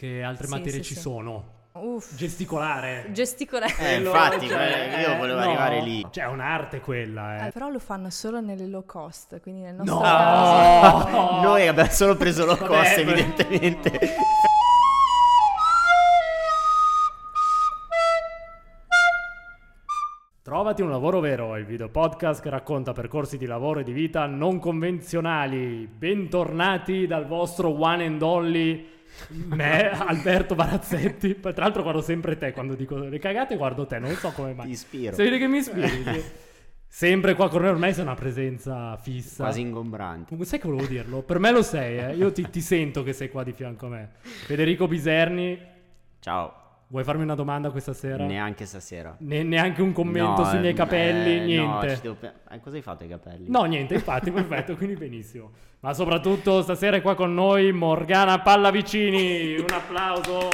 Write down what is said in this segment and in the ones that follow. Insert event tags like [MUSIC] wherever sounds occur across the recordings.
Che altre Sì, materie sì, ci sì. sono? Uff, Gesticolare. gesticolare. Eh, infatti, cioè, io volevo no. arrivare lì. Cioè, è un'arte quella, Eh, eh. però lo fanno solo nelle low cost, quindi nel nostro No! caso... Oh. [LAUGHS] Noi abbiamo solo preso low Vabbè, cost, per- evidentemente. Trovati un lavoro vero, il video podcast che racconta percorsi di lavoro e di vita non convenzionali. Bentornati dal vostro one and only me, Alberto Barazzetti. Tra l'altro guardo sempre te quando dico le cagate, guardo te, non so come mai. Ti ispiro. Se vedi che mi ispiri. [LAUGHS] Sempre qua con noi ormai sei una presenza fissa. Quasi ingombrante. Sai che volevo dirlo? Per me lo sei, eh. Io ti, ti sento che sei qua di fianco a me. Federico Biserni, Ciao. Vuoi farmi una domanda questa sera? Neanche stasera. Ne- neanche un commento No, sui miei eh, capelli, no, niente. ci devo pe- eh, cosa hai fatto ai capelli? No, niente, infatti, [LAUGHS] perfetto, quindi benissimo. Ma soprattutto stasera è qua con noi Morgana Pallavicini. Un applauso.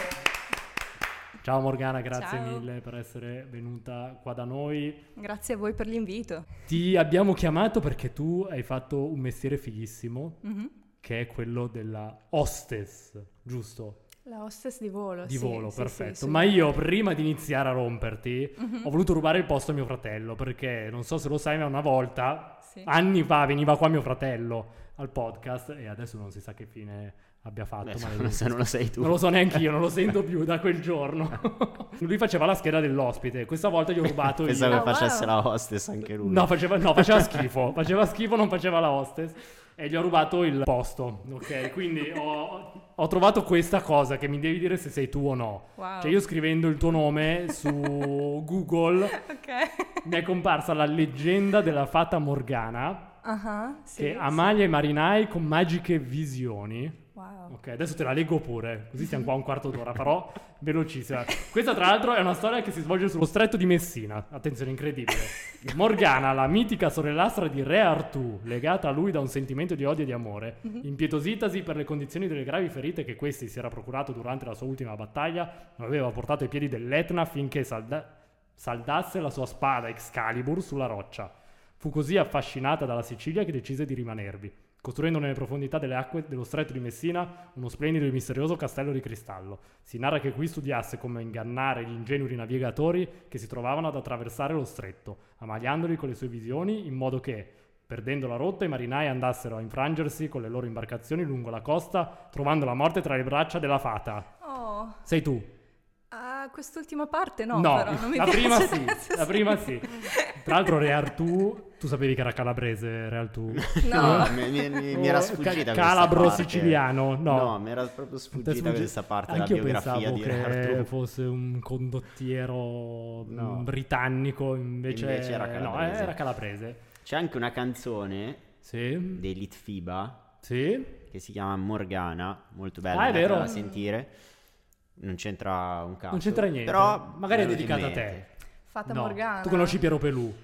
Ciao Morgana, grazie Ciao. mille per essere venuta qua da noi. Grazie a voi per l'invito. Ti abbiamo chiamato perché tu hai fatto un mestiere fighissimo, Mhm. che è quello della hostess, giusto? La hostess di volo. Di sì, volo, sì, perfetto. sì. Ma io prima di iniziare a romperti, Mhm. ho voluto rubare il posto a mio fratello perché non so se lo sai, ma una volta, Sì. anni fa, veniva qua mio fratello al podcast e adesso non si sa che fine abbia fatto. Beh, se, [LAUGHS] maledetto. se non lo sei tu. Non lo so neanche io, non lo sento più da quel giorno. [LAUGHS] [LAUGHS] lui faceva la scheda dell'ospite, questa volta gli ho rubato il... Pensavo Ah, che facesse wow. la hostess anche lui. No faceva, no, faceva schifo, faceva schifo, non faceva la hostess e gli ho rubato il posto, ok? Quindi ho, ho trovato questa cosa che mi devi dire se sei tu o no. Wow. Cioè io scrivendo il tuo nome su [LAUGHS] Google Ok. mi è comparsa la leggenda della fata Morgana Ah, sì, che sì. ammaglia i marinai con magiche visioni. Wow. Ok, adesso te la leggo pure, così stiamo qua un quarto d'ora, però [LAUGHS] velocissima. Questa tra l'altro è una storia che si svolge sullo stretto di Messina, attenzione incredibile. Morgana, la mitica sorellastra di Re Artù, legata a lui da un sentimento di odio e di amore, impietositasi per le condizioni delle gravi ferite che questi si era procurato durante la sua ultima battaglia, lo aveva portato ai piedi dell'Etna finché salda- saldasse la sua spada Excalibur sulla roccia. Fu così affascinata dalla Sicilia che decise di rimanervi, costruendo nelle profondità delle acque dello stretto di Messina uno splendido e misterioso castello di cristallo. Si narra che qui studiasse come ingannare gli ingenui navigatori che si trovavano ad attraversare lo stretto, ammagliandoli con le sue visioni in modo che, perdendo la rotta, i marinai andassero a infrangersi con le loro imbarcazioni lungo la costa, trovando la morte tra le braccia della fata. Oh, Sei tu. ah, quest'ultima parte no, però non mi la prima sì, la prima sì. Tra l'altro Re Artù, tu sapevi che era calabrese Re Artù? [LAUGHS] No. mi, mi- mi- mi era Oh, sfuggita ca- questa calabro parte. siciliano, no. No, mi era proprio sfuggita sfuggi- questa parte della Anch'io biografia pensavo di che fosse un condottiero No. mm, britannico, invece, Invece era no, calabrese. era calabrese. C'è anche una canzone Sì, dei Litfiba sì. che si chiama Morgana, molto bella Ah, è vero. da sentire. Non c'entra un cazzo. Non c'entra niente. Però Magari è mi dedicata a te. Fata No, Morgana. Tu conosci Piero Pelù?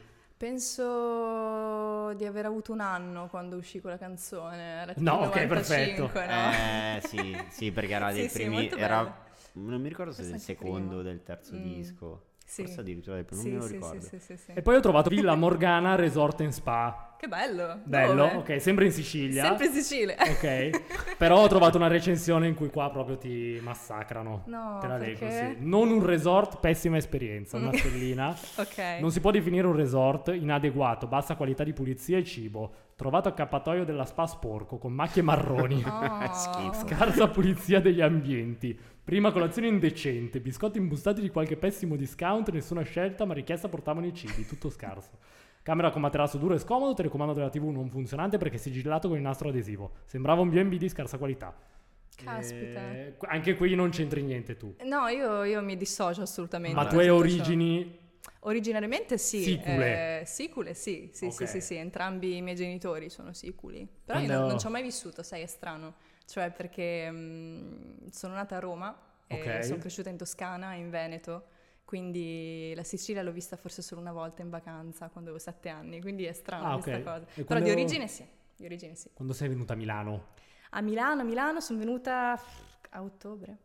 Penso di aver avuto un anno quando uscì quella canzone. Era tipo No, il ok, 95, perfetto. no? Eh sì, sì, perché era [LAUGHS] Sì, dei sì, primi molto era non mi ricordo se Forse del secondo o del terzo Mm. disco. Sì. Forse addirittura del primo, Sì, non me lo sì, ricordo. sì, sì, sì, sì. E poi ho trovato Villa Morgana Resort and Spa. Che bello. Bello, Dove? ok, sempre in Sicilia. Sempre in Sicilia. Ok, [LAUGHS] però ho trovato una recensione in cui qua proprio ti massacrano. No, Te la leggo, sì. Non un resort, pessima esperienza, una [LAUGHS] stellina. Ok. Non si può definire un resort inadeguato, bassa qualità di pulizia e cibo. Trovato accappatoio della spa sporco, con macchie marroni. [LAUGHS] Oh. Schifo. Scarsa pulizia degli ambienti. Prima colazione indecente, biscotti imbustati di qualche pessimo discount, nessuna scelta, ma richiesta portavano i cibi, tutto scarso. Camera con materasso duro e scomodo, telecomando della TV non funzionante perché sigillato con il nastro adesivo. Sembrava un B&B di scarsa qualità. Caspita. Eh, anche qui non c'entri niente tu. No, io, io mi dissocio assolutamente. Ma da tu hai tutto ciò. origini... Originariamente sì. Sicule. eh, sicule, sì. Sì, sì, Ok. sì, sì, entrambi i miei genitori sono siculi. Però io non, non ci ho mai vissuto, sai, è strano. Cioè perché mm, sono nata a Roma e Ok. sono cresciuta in Toscana, in Veneto. Quindi la Sicilia l'ho vista forse solo una volta in vacanza quando avevo sette anni, quindi è strana Ah, questa ok. cosa. E Però quando- di origine sì, di origine sì. Quando sei venuta a Milano? A Milano, a Milano sono venuta a ottobre,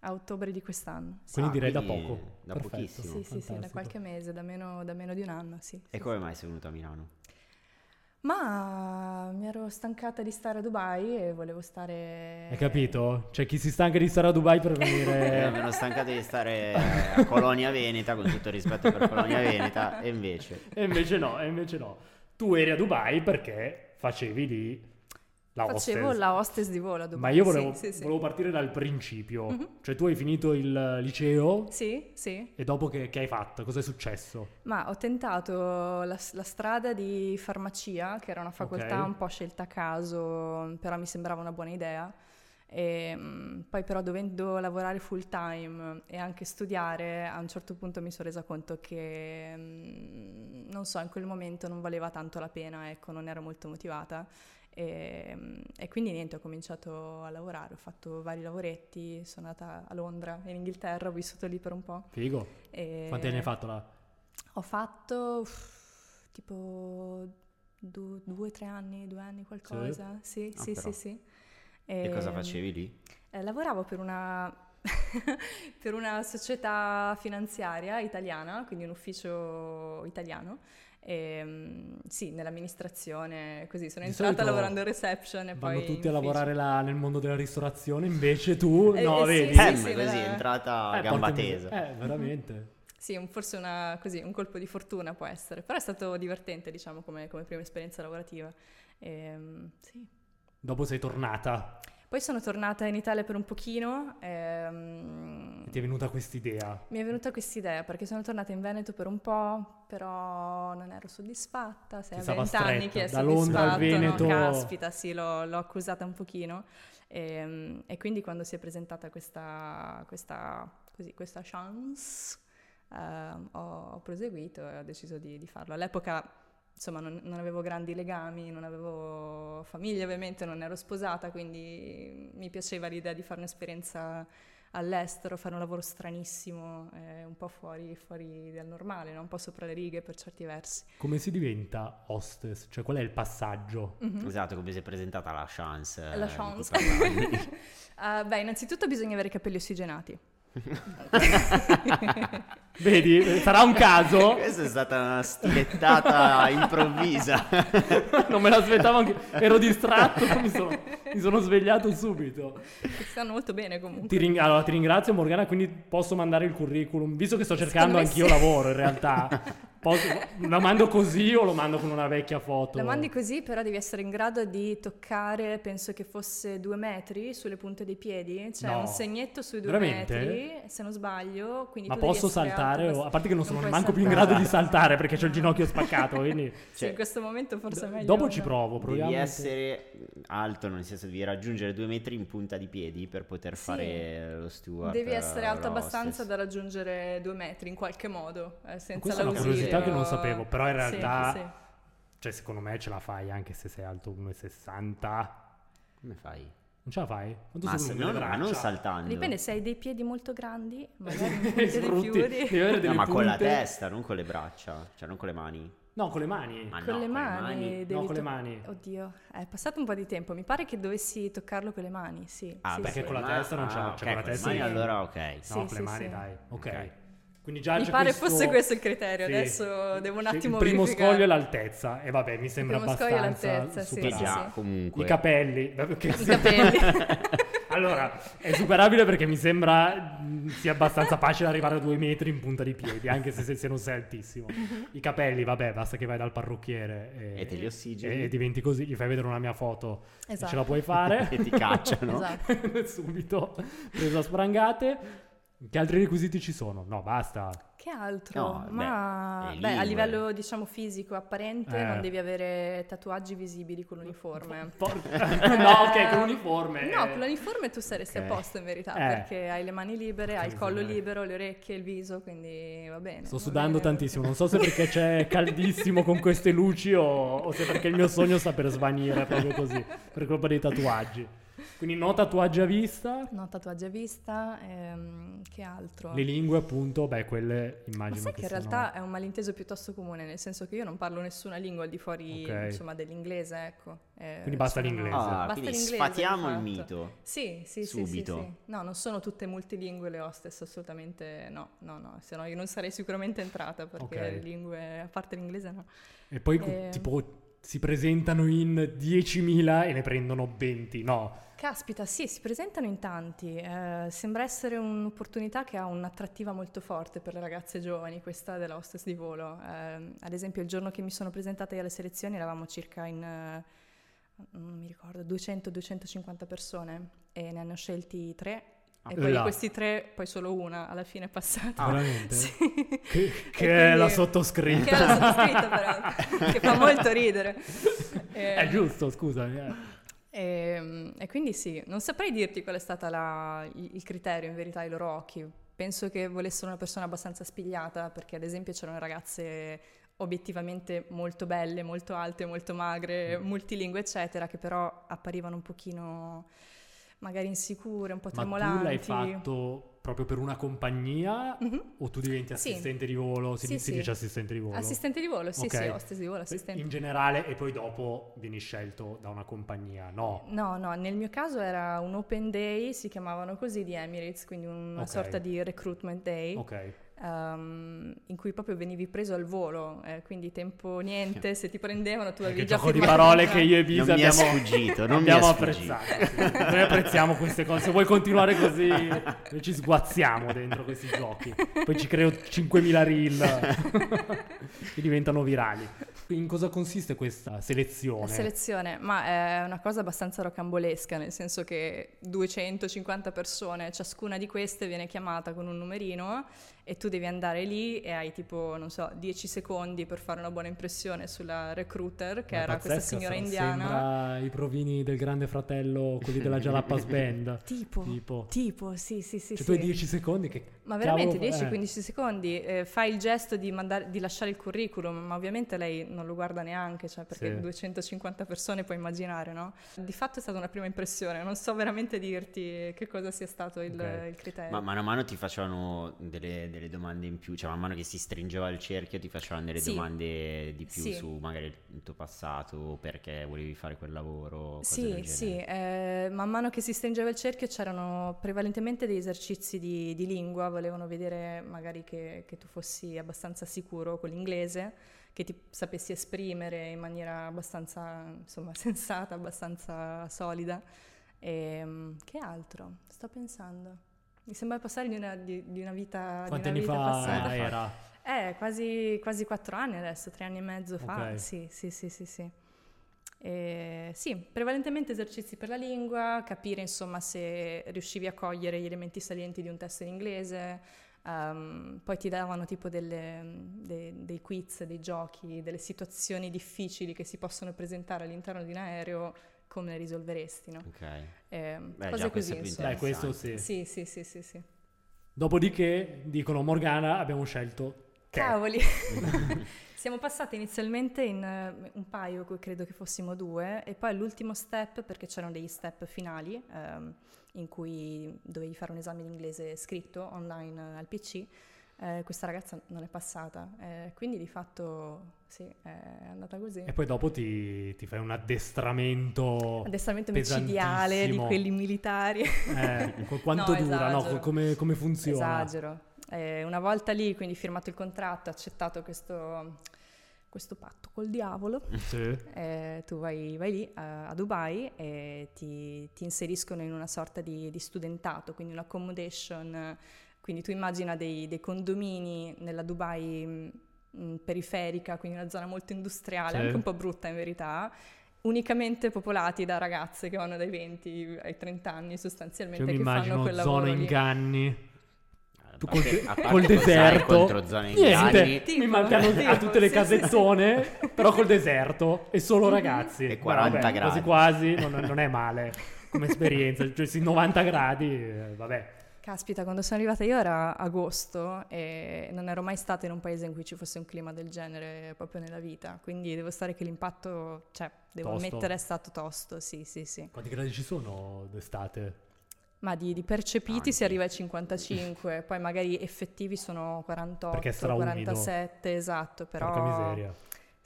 a ottobre di quest'anno. Sì, Quindi Ah, direi da quindi poco. da Perfetto. pochissimo. sì, sì, sì, da qualche mese, da meno, da meno di un anno, sì. E sì, come sì. mai sei venuto a Milano? Ma mi ero stancata di stare a Dubai e volevo stare... Hai capito? C'è chi si stanca di stare a Dubai per venire... [LAUGHS] mi ero stancato di stare a Colonia Veneta, con tutto il rispetto per Colonia Veneta, e invece... e invece no, e invece no. Tu eri a Dubai perché facevi lì la Facevo hostess. la hostess di volo Dubai. Ma io volevo, Sì, sì, volevo partire dal principio. Mhm. Cioè tu hai finito il liceo Sì, sì. e dopo che, che hai fatto? Cosa è successo? Ma ho tentato la, la strada di farmacia, che era una facoltà Ok. un po' scelta a caso, però mi sembrava una buona idea. E, mm, poi però dovendo lavorare full time e anche studiare, a un certo punto mi sono resa conto che, mm, non so, in quel momento non valeva tanto la pena, ecco, non ero molto motivata. E, mm, e quindi niente, ho cominciato a lavorare, ho fatto vari lavoretti, sono andata a Londra, in Inghilterra, ho vissuto lì per un po'. Figo. E Quanti anni hai fatto là? Ho fatto uff, tipo du- due o tre anni, due anni qualcosa. Sì, Ah, sì, sì, sì. E cosa Ehm, facevi lì? eh, lavoravo per una, [LAUGHS] per una società finanziaria italiana, quindi un ufficio italiano. E, mm, sì, nell'amministrazione, così sono Di entrata lavorando in reception e Vanno poi tutti a lavorare là nel mondo della ristorazione, invece tu Eh, no, eh, vedi? sì, Pam, sì, così, la- è entrata a Eh, gamba tesa. Eh, veramente. [LAUGHS] Sì, un- forse una, così, un colpo di fortuna può essere, però è stato divertente, diciamo, come, come prima esperienza lavorativa. Ehm, sì. Dopo sei tornata Poi sono tornata in Italia per un pochino. ehm, e ti è venuta quest'idea. mi è venuta questa idea perché sono tornata in Veneto per un po', però non ero soddisfatta. Se a stava 20 anni stretta, chi è da Londra al Veneto. no? Caspita, sì, l'ho, l'ho accusata un pochino. Ehm, E, quindi quando si è presentata questa, questa, così, questa chance, ehm, ho, ho proseguito e ho deciso di, di farlo. All'epoca, insomma, non, non avevo grandi legami, non avevo famiglia ovviamente, non ero sposata, quindi mi piaceva l'idea di fare un'esperienza all'estero, fare un lavoro stranissimo, eh, un po' fuori, fuori dal normale, no? un po' sopra le righe per certi versi. Come si diventa hostess? Cioè qual è il passaggio? Mhm. Esatto, come si è presentata la chance. eh, La chance. [LAUGHS] Ah, beh, innanzitutto bisogna avere i capelli ossigenati. [LAUGHS] [LAUGHS] Vedi, sarà un caso. [LAUGHS] Questa è stata una stilettata improvvisa. [LAUGHS] non me l'aspettavo anche. Ero distratto, mi sono, mi sono svegliato subito. Che stanno molto bene comunque. Ti, ring- allora, ti ringrazio Morgana, quindi posso mandare il curriculum, visto che sto cercando anch'io sì. lavoro in realtà. [LAUGHS] La mando così o lo mando con una vecchia foto? La mandi così, però devi essere in grado di toccare, penso che fosse due metri sulle punte dei piedi. C'è No. un segnetto sui due Veramente? metri, se non sbaglio. Quindi Ma posso saltare? alto o- A parte che non sono puoi manco più in saltare. grado di saltare perché ho il ginocchio spaccato. Quindi [LAUGHS] Sì, Cioè, in questo momento forse è meglio. dopo ci provo. Proviamo. Devi essere alto, nel senso devi raggiungere due metri in punta di piedi per poter Sì. fare lo steward. Devi essere eh, alto lo abbastanza da raggiungere due metri in qualche modo, eh, senza una l'ausilio. Curiosità che non sapevo, però in Sì, realtà, sì. cioè secondo me ce la fai anche se sei alto 1,60. Come fai? Non ce la fai? Quanto Ma, se- non, le ma non saltando. Dipende se hai dei piedi molto grandi, magari di- avere No, ma con la testa, non con le braccia, cioè non con le mani. No, con le mani. Ma Con no, le mani, devi No, con le to- mani. Oddio, è passato un po' di tempo. Mi pare che dovessi toccarlo con le mani, sì. Ah, sì, perché sì. con la testa non ce la- ah, cioè, ok, con la con le testa mani sì. allora ok. No, Sì, con sì, le mani sì. dai. Ok. Ok. Quindi già Mi c'è pare questo- fosse questo il criterio, Sì. adesso devo un attimo Il primo verificare. scoglio è l'altezza e vabbè, mi sembra primo scoglio è abbastanza l'altezza, sì, sì, sì. comunque. I capelli, I capelli. [LAUGHS] allora è superabile perché mi sembra sia abbastanza facile arrivare a due metri in punta di piedi, anche se, se, se non sei altissimo. I capelli, vabbè, basta che vai dal parrucchiere e, E te li ossigeni. e diventi così. Gli fai vedere una mia foto e Esatto. ce la puoi fare. [LAUGHS] E ti cacciano. Esatto. [LAUGHS] Subito preso a sprangate. Che altri requisiti ci sono? No, basta. Che altro? No, beh, Ma le beh, a livello diciamo fisico apparente Eh. non devi avere tatuaggi visibili con l'uniforme. [LAUGHS] Por- no, ok, con l'uniforme. No, eh. con l'uniforme tu saresti Ok. a posto in verità, Eh. perché hai le mani libere, hai il collo libero, le orecchie, il viso, quindi va bene. Sto va sudando bene. tantissimo, non so se [LAUGHS] perché c'è caldissimo con queste luci o, o se perché il mio sogno sta per svanire proprio così, per colpa dei tatuaggi. Quindi no tatuaggi a vista, No, tatuaggi a vista, ehm, che altro? le lingue appunto, beh quelle Ma immagino sai che che in realtà è un malinteso piuttosto comune, nel senso che io non parlo nessuna lingua al di fuori, Ok. insomma, dell'inglese, ecco. Eh, Quindi basta sono- l'inglese. Ah, Basta quindi l'inglese, sfatiamo il mito. Sì, sì, sì, sì, Subito. sì. No, non sono tutte multilingue le hostess, assolutamente no, no, no, se no io non sarei sicuramente entrata perché Ok. le lingue, a parte l'inglese no. E poi Eh. tipo si presentano in 10.000 e ne prendono 20, no. Caspita, sì, si presentano in tanti. Eh, sembra essere un'opportunità che ha un'attrattiva molto forte per le ragazze giovani, questa della hostess di volo. Eh, ad esempio, il giorno che mi sono presentata io alle selezioni eravamo circa in, eh, non mi ricordo, 200-250 persone e ne hanno scelti tre. Ah, e poi di là. questi tre, poi solo una alla fine è passata. Ah, veramente? Sì. Che, che è la sottoscritta. Che è la sottoscritta, però, che fa molto ridere. Eh, [LAUGHS] È giusto, scusa. E, e quindi sì, non saprei dirti qual è stato il, il criterio in verità ai loro occhi. Penso che volessero una persona abbastanza spigliata, perché ad esempio c'erano ragazze obiettivamente molto belle, molto alte, molto magre, multilingue, eccetera, che però apparivano un pochino magari insicure, un po' Ma tu tremolanti. l'hai fatto proprio per una compagnia Mhm. o tu diventi Sì. assistente di volo? Si, Sì, si sì. dice assistente di volo? Assistente di volo, sì, Ok. sì, hostess di volo, assistente. In generale e poi dopo vieni scelto da una compagnia, no? No, no, nel mio caso era un open day, si chiamavano così di Emirates, quindi una Ok. sorta di recruitment day. Ok. Ehm, in cui proprio venivi preso al volo, eh, quindi tempo niente, se ti prendevano tu avevi Che già gioco di parole che io e Bisa abbiamo, sfuggito, non abbiamo apprezzato. Noi apprezziamo queste cose. Se vuoi continuare così, noi ci sguazziamo dentro questi giochi. Poi ci creo 5.000 reel [LAUGHS] che diventano virali. In cosa consiste questa selezione? La selezione, ma è una cosa abbastanza rocambolesca, nel senso che 250 persone, ciascuna di queste viene chiamata con un numerino e tu devi andare lì e hai tipo, non so, 10 secondi per fare una buona impressione sulla recruiter, che Ma era questa pazzesca, signora sa- indiana. Sembra i provini del grande fratello, quelli della [LAUGHS] Jalapas Band. Tipo, Tipo. tipo, sì, sì, sì. Cioè sì. tu hai 10 secondi che... Ma veramente cavolo- 10-15 secondi, eh, fai il gesto di, mandare- di lasciare il curriculum, ma ovviamente lei non lo guarda neanche, cioè perché Sì. 250 persone puoi immaginare, no? Di fatto è stata una prima impressione, non so veramente dirti che cosa sia stato il, Ok. il criterio. Ma mano a mano ti facevano delle, delle domande in più, cioè man mano che si stringeva il cerchio ti facevano delle Sì. domande di più Sì. su magari il tuo passato, perché volevi fare quel lavoro, Sì, sì, eh, man mano che si stringeva il cerchio c'erano prevalentemente degli esercizi di, di lingua, volevano vedere magari che, che tu fossi abbastanza sicuro con l'inglese, che ti sapessi esprimere in maniera abbastanza, insomma, [LAUGHS] sensata, abbastanza solida. E, che altro? Sto pensando. Mi sembra passare di una, di, di una vita, Quanti di anni una vita fa passata. era? Eh, quasi, quasi quattro anni adesso, tre anni e mezzo fa. Ok. Sì, sì, sì, sì, sì. E, sì, prevalentemente esercizi per la lingua, capire insomma se riuscivi a cogliere gli elementi salienti di un testo in inglese, ehm, poi ti davano tipo delle- de- dei quiz, dei giochi, delle situazioni difficili che si possono presentare all'interno di un aereo, come le risolveresti, no? Ok. Ehm, Beh, cose così, insomma. Dai, questo sì. Sì, sì, sì, sì, sì. Dopodiché dicono Morgana, abbiamo scelto te. Cavoli! [LAUGHS] Siamo passati inizialmente in eh, un paio, credo che fossimo due, e poi all'ultimo step, perché c'erano degli step finali, ehm, in cui dovevi fare un esame di inglese scritto online eh, al PC, eh, questa ragazza non è passata, eh, quindi di fatto sì, è andata così. E poi dopo ti, ti fai un addestramento. Addestramento micidiale di quelli militari. Eh, [LAUGHS] qu- quanto No, dura, no? esagero. Come, come funziona? Esagero. Eh, una volta lì, quindi firmato il contratto, accettato questo, questo patto col diavolo, Sì. eh, tu vai, vai lì a, a Dubai e ti, ti inseriscono in una sorta di, di studentato, quindi un'accommodation. Quindi tu immagina dei, dei condomini nella Dubai mh, mh, periferica, quindi una zona molto industriale, Sì. anche un po' brutta in verità, unicamente popolati da ragazze che vanno dai 20 ai 30 anni sostanzialmente Cioè, mi che fanno immagino quel lavoro zone lì. inganni. Tu A col, parte- de- a col deserto. Niente, inganni. Tipo, mi mancano a tipo, tutte le sì, sì, sì. casezzone, però col deserto e solo ragazzi. E 40 Vabbè, gradi. Quasi quasi, non, non è male come esperienza. Cioè, sì, 90 gradi, eh, vabbè. Caspita, quando sono arrivata io era agosto e non ero mai stata in un paese in cui ci fosse un clima del genere proprio nella vita, quindi devo stare che l'impatto, cioè, devo Tosto. ammettere è stato tosto, sì, sì, sì. Quanti gradi ci sono d'estate? Ma di, di percepiti Tanti. si arriva ai 55, poi magari effettivi sono 48, Perché è straumido. 47, esatto, però... Porca miseria.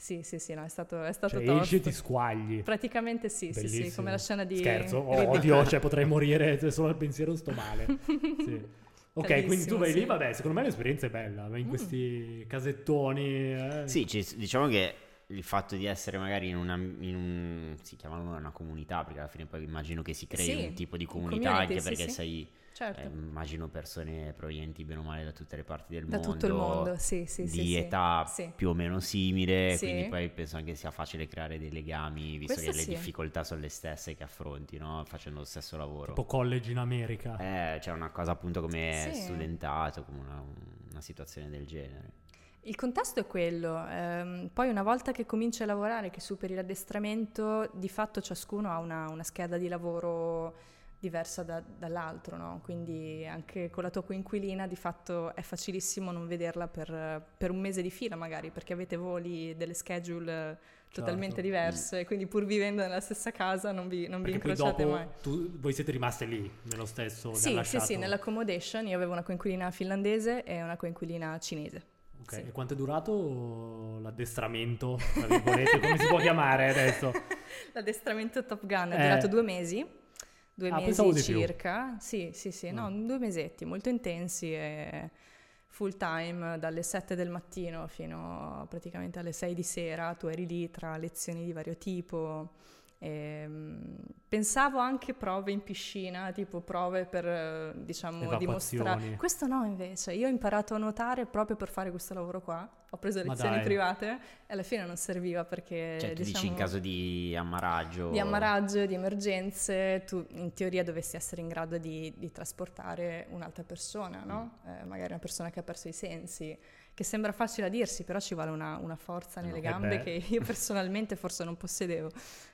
Sì, sì, sì, no, è stato, è stato Cioè, tosto. esci e ti squagli. Praticamente sì, sì, sì, Bellissimo. come la scena di... Scherzo, oh, odio, cioè potrei morire se solo al pensiero sto male. Sì. [LAUGHS] Ok, quindi tu Bellissimo, vai lì, sì. vabbè, secondo me l'esperienza è bella, vai in Mm. questi casettoni. eh. Sì, ci- diciamo che il fatto di essere magari in una in un, si chiamano una comunità, perché alla fine poi immagino che si crei Sì, un tipo di un comunità anche sì, perché sì. sei Certo. eh, immagino persone provenienti bene o male da tutte le parti del da mondo. tutto il mondo, sì, sì, di sì, età Sì. più o meno simile, Sì. quindi poi penso anche sia facile creare dei legami, visto Questo che le sì. difficoltà sono le stesse che affronti, no? Facendo lo stesso lavoro. Tipo college in America. Eh, c'è una cosa appunto come Sì. studentato, come una, una situazione del genere. Il contesto è quello, ehm, poi una volta che cominci a lavorare, che superi l'addestramento, di fatto ciascuno ha una, una scheda di lavoro diversa da- dall'altro, no? quindi anche con la tua coinquilina di fatto è facilissimo non vederla per, per un mese di fila magari, perché avete voli, delle schedule totalmente Certo. diverse, quindi pur vivendo nella stessa casa non vi, non vi incrociate mai. tu- voi siete rimaste lì, nello stesso... Sì, sì, sì, nell'accommodation io avevo una coinquilina finlandese e una coinquilina cinese. Ok, sì. E quanto è durato l'addestramento, come si può chiamare adesso? [LAUGHS] L'addestramento Top Gun è Eh. durato due mesi, due Ah, mesi circa. Sì, sì, sì, no, Mm. due mesetti molto intensi e full time dalle 7 del mattino fino praticamente alle 6 di sera. Tu eri lì tra lezioni di vario tipo. Ehm, pensavo anche prove in piscina, tipo prove per eh, diciamo dimostrare. Questo no, invece. Io ho imparato a nuotare proprio per fare questo lavoro qua. Ho preso lezioni private e alla fine non serviva perché Cioè, tu dici in diciamo, caso di ammaraggio... di ammaraggio, di emergenze, tu in teoria dovresti essere in grado di, di trasportare un'altra persona, no? Mm. Eh, magari una persona che ha perso i sensi, che sembra facile a dirsi, però ci vuole una, una forza nelle No. Eh gambe che io [LAUGHS] personalmente forse non possedevo.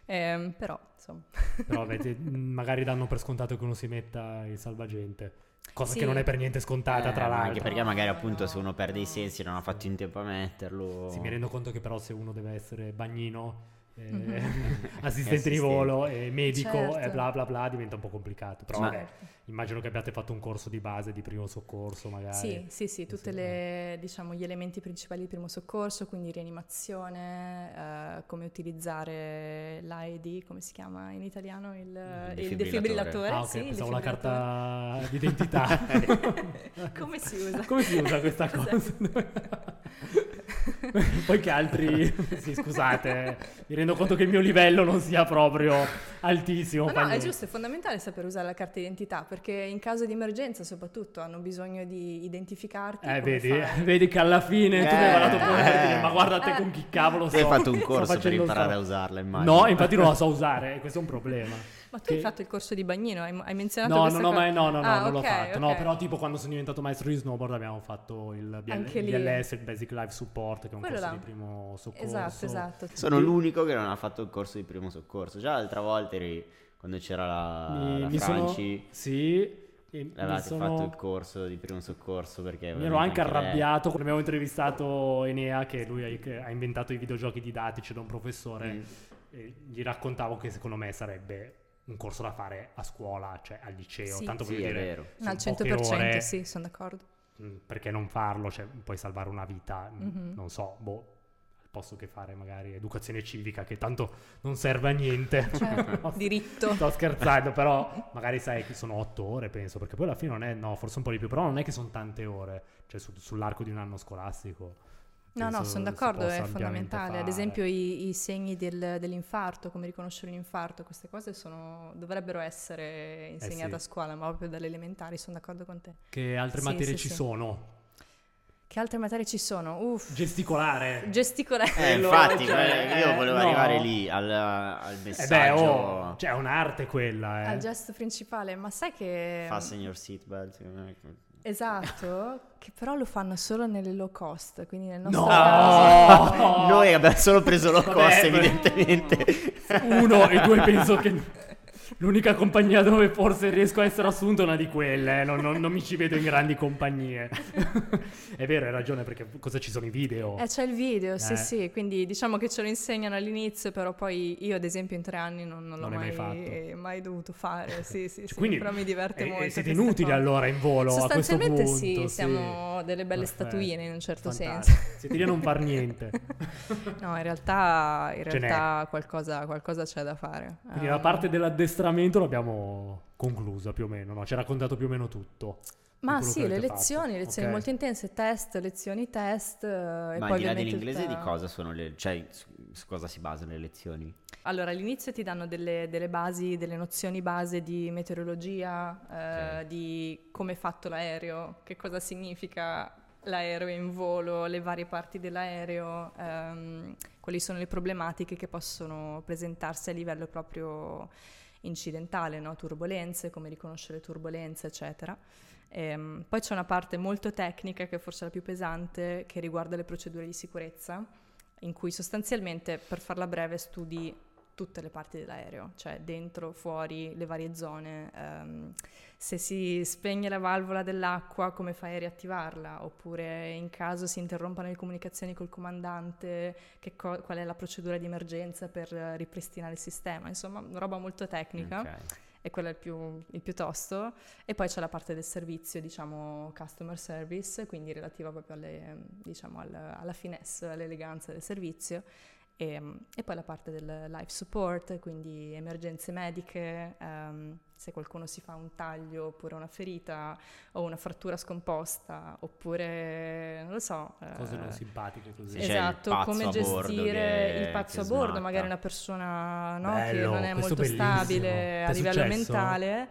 Ehm, però, insomma, [LAUGHS] Però avete, magari danno per scontato che uno si metta il salvagente, cosa Sì. che non è per niente scontata, Eh, tra l'altro. Anche perché magari appunto se uno perde i sensi e non ha fatto in tempo a metterlo... Sì, mi rendo conto che però se uno deve essere bagnino, eh, Mhm. [LAUGHS] assistente di volo e medico Certo. e bla bla bla diventa un po' complicato. Però Ma- vabbè, immagino che abbiate fatto un corso di base di primo soccorso magari. Sì, sì, sì, tutti sì. diciamo, gli elementi principali di primo soccorso, quindi rianimazione, eh, come utilizzare l'AED, come si chiama in italiano? Il, il defibrillatore. defibrillatore. Ah ok, sì, il pensavo la defibrillatore. carta d'identità. [LAUGHS] Come si usa? Come si usa questa Cos'è? cosa? [LAUGHS] [LAUGHS] Poi che altri... [LAUGHS] sì, scusate, mi rendo conto che il mio livello non sia proprio altissimo. No, fa no, è giusto, è fondamentale saper usare la carta d'identità perché in caso di emergenza soprattutto hanno bisogno di identificarti. Eh, vedi, fai? [LAUGHS] vedi che alla fine tu mi hai Eh, guardato fuori per eh. dire, ma guarda te Eh. con chi cavolo sto hai fatto un corso per imparare sta- a usarla, immagino. No, infatti non la so usare, questo è un problema. Ma tu Che- hai fatto il corso di bagnino, hai, hai menzionato No, questa ho cosa? mai, no, no, no, Ah, non l'ho ok, fatto. No, ok. però tipo quando sono diventato maestro di snowboard abbiamo fatto il BL- Anche. BLS, il Basic Life Support, che è un Quello corso là. di primo soccorso. Esatto, esatto. Sono l'unico che non ha fatto il corso di primo soccorso. Già l'altra volta eri quando c'era la, Mi, la mi sono... Franci, Sì, e mi avevate sono... fatto il corso di primo soccorso perché... Mi ero anche lei- arrabbiato quando abbiamo intervistato Enea, che lui ha, ha inventato i videogiochi didattici da un professore. Mm. E gli raccontavo che secondo me sarebbe un corso da fare a scuola, cioè al liceo. Sì. Tanto Sì, voglio dire, vero. No, al sono poche 100% ore, sì, sono d'accordo. mh, Perché non farlo? Cioè, puoi salvare una vita, mh, Mhm. non so, boh, al posto che fare magari educazione civica, che tanto non serve a niente. [LAUGHS] [LAUGHS] Certo, No, diritto. Sto scherzando, però magari sai che sono otto ore, penso, perché poi alla fine non è, no, forse un po' di più, però non è che sono tante ore, cioè su- sull'arco di un anno scolastico. No, no, sono d'accordo, è fondamentale. Ad fare. esempio i, i segni del- dell'infarto, come riconoscere un infarto, queste cose sono- dovrebbero essere insegnate Eh sì. a scuola, ma proprio dalle elementari, sono d'accordo con te. Che altre Sì, materie sì, ci sì. sono? Che altre materie ci sono? Uff, Gesticolare. gesticolare. Eh, Quello, infatti, cioè, io eh, volevo no. arrivare lì al, al Eh beh, messaggio. oh, cioè è un'arte quella, eh. Al gesto principale, ma sai che... Fasten your seatbelt. Esatto, che però lo fanno solo nelle low cost, quindi nel nostro No! caso... Oh. Noi abbiamo solo preso low Vabbè, cost, beh. evidentemente. Uno e due penso che l'unica compagnia dove forse riesco a essere assunto è una di quelle, eh, non, non- non mi ci vedo in grandi compagnie. [LAUGHS] è vero, hai ragione, perché cosa ci sono i video? Eh, c'è il video, sì, Eh. sì, quindi diciamo che ce lo insegnano all'inizio, però poi io ad esempio in tre anni non, non l'ho mai mai, mai dovuto fare, [LAUGHS] sì, sì, sì, Quindi però mi diverte eh, molto. eh, siete inutili cosa. allora in volo a questo Sostanzialmente punto. sì, siamo delle belle Perfetto. statuine in un certo Fantastico. senso. Siete lì a non far niente. [LAUGHS] No, in realtà, in realtà qualcosa, qualcosa c'è da fare. Quindi Ehm, la parte dell'addestramento l'abbiamo conclusa più o meno, no? Ci ha raccontato più o meno tutto. Ma sì, le avete fatto. lezioni, lezioni Ok. molto intense, test, lezioni test. eh, e Ma poi al di là dell'inglese di cosa sono le... Cioè, su cosa si basano le lezioni? Allora, all'inizio ti danno delle, delle basi, delle nozioni base di meteorologia, eh, Ok. di come è fatto l'aereo, che cosa significa l'aereo in volo, le varie parti dell'aereo, ehm, quali sono le problematiche che possono presentarsi a livello proprio incidentale, no? turbolenze, come riconoscere le turbolenze, eccetera. Ehm, poi c'è una parte molto tecnica, che è forse la più pesante, che riguarda le procedure di sicurezza, in cui sostanzialmente, per farla breve, studi tutte le parti dell'aereo, cioè dentro, fuori, le varie zone. ehm, se si spegne la valvola dell'acqua, come fai a riattivarla? Oppure in caso si interrompano le comunicazioni col comandante, che co- qual è la procedura di emergenza per ripristinare il sistema? Insomma, una roba molto tecnica Ok. e quello è il più, il più tosto. E poi c'è la parte del servizio, diciamo customer service, quindi relativa proprio alle, diciamo, al- alla finesse, all'eleganza del servizio. E, e poi la parte del life support, quindi emergenze mediche, ehm, se qualcuno si fa un taglio oppure una ferita o una frattura scomposta oppure non lo so. Cose eh, non simpatiche così. Esatto, come gestire che- il pazzo che a bordo, smatta. magari una persona no, che Bello, non è molto bellissimo. stabile T'è a livello successo? mentale.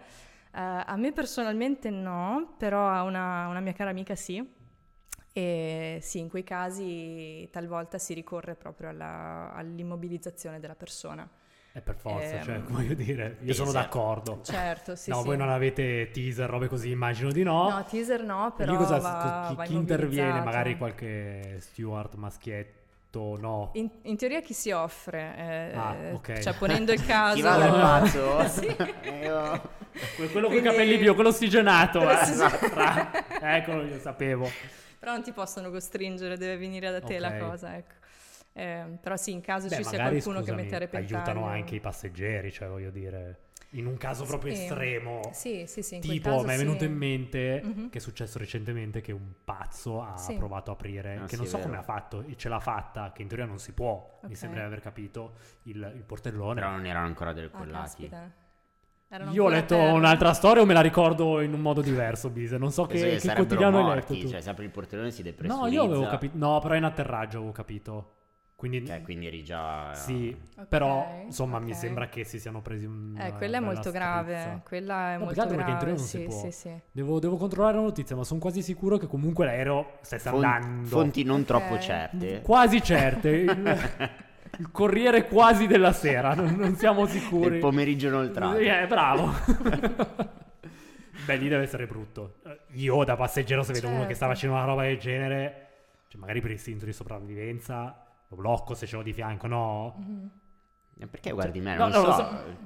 Eh, a me personalmente no, però a una, una mia cara amica sì. E sì, in quei casi talvolta si ricorre proprio alla- all'immobilizzazione della persona. È per forza, Ehm, cioè, voglio dire, io sono teaser. d'accordo. Certo, sì, no, sì. voi non avete teaser, robe così, immagino di no. No, teaser no, E però lì cosa- va, chi, va chi interviene? Magari qualche steward maschietto, no. In, in teoria chi si offre, eh, Ah, eh, ok. cioè ponendo il [LAUGHS] caso... Chi va dal pazzo? [LAUGHS] Sì. Io- Que- Quello con i Quindi- capelli blu, quello ossigenato. Quello eh. ossigenato. Eccolo, io sapevo. Però non ti possono costringere, deve venire da te Ok. la cosa, ecco. Eh, però sì, in caso Beh, ci sia qualcuno scusami, che mette a repentaglio... aiutano anche i passeggeri, cioè voglio dire, in un caso proprio Sì. estremo. Sì, sì, sì, Tipo, mi è sì. venuto in mente Mhm. che è successo recentemente che un pazzo ha Sì. provato a aprire, Ah, che sì, non so come ha fatto, e ce l'ha fatta, che in teoria non si può, mi Ok. sembra di aver capito, il, il portellone. Però non erano ancora delle Ah, collati. Erano Io ho letto terra. un'altra storia o me la ricordo in un modo diverso, Bise, non so Penso che, che che quotidiano hai morti, letto tu. Cioè, se apri il portellone si no, depressurizza. io avevo capito, no, però in atterraggio avevo capito. Quindi, Ok, quindi eri già... sì, Ok, però insomma mi ok. sembra che si siano presi un... Eh, quella è molto grave, quella è No, molto altro perché in grave, teoria non si sì, può. sì, sì. Devo, devo controllare la notizia, ma sono quasi sicuro che comunque l'aereo stesse Fon- andando. fonti non troppo certe. Quasi certe. Il, il corriere quasi della sera, non, non siamo sicuri. Il pomeriggio inoltrato. Eh, bravo. Beh, lì deve essere brutto. Eh, Io da passeggero, se vedo uno che Certo. sta facendo una roba del genere, cioè magari per istinto di sopravvivenza, lo blocco se ce l'ho di fianco, no? Mhm. Eh, Perché guardi me? No, Non no, lo so.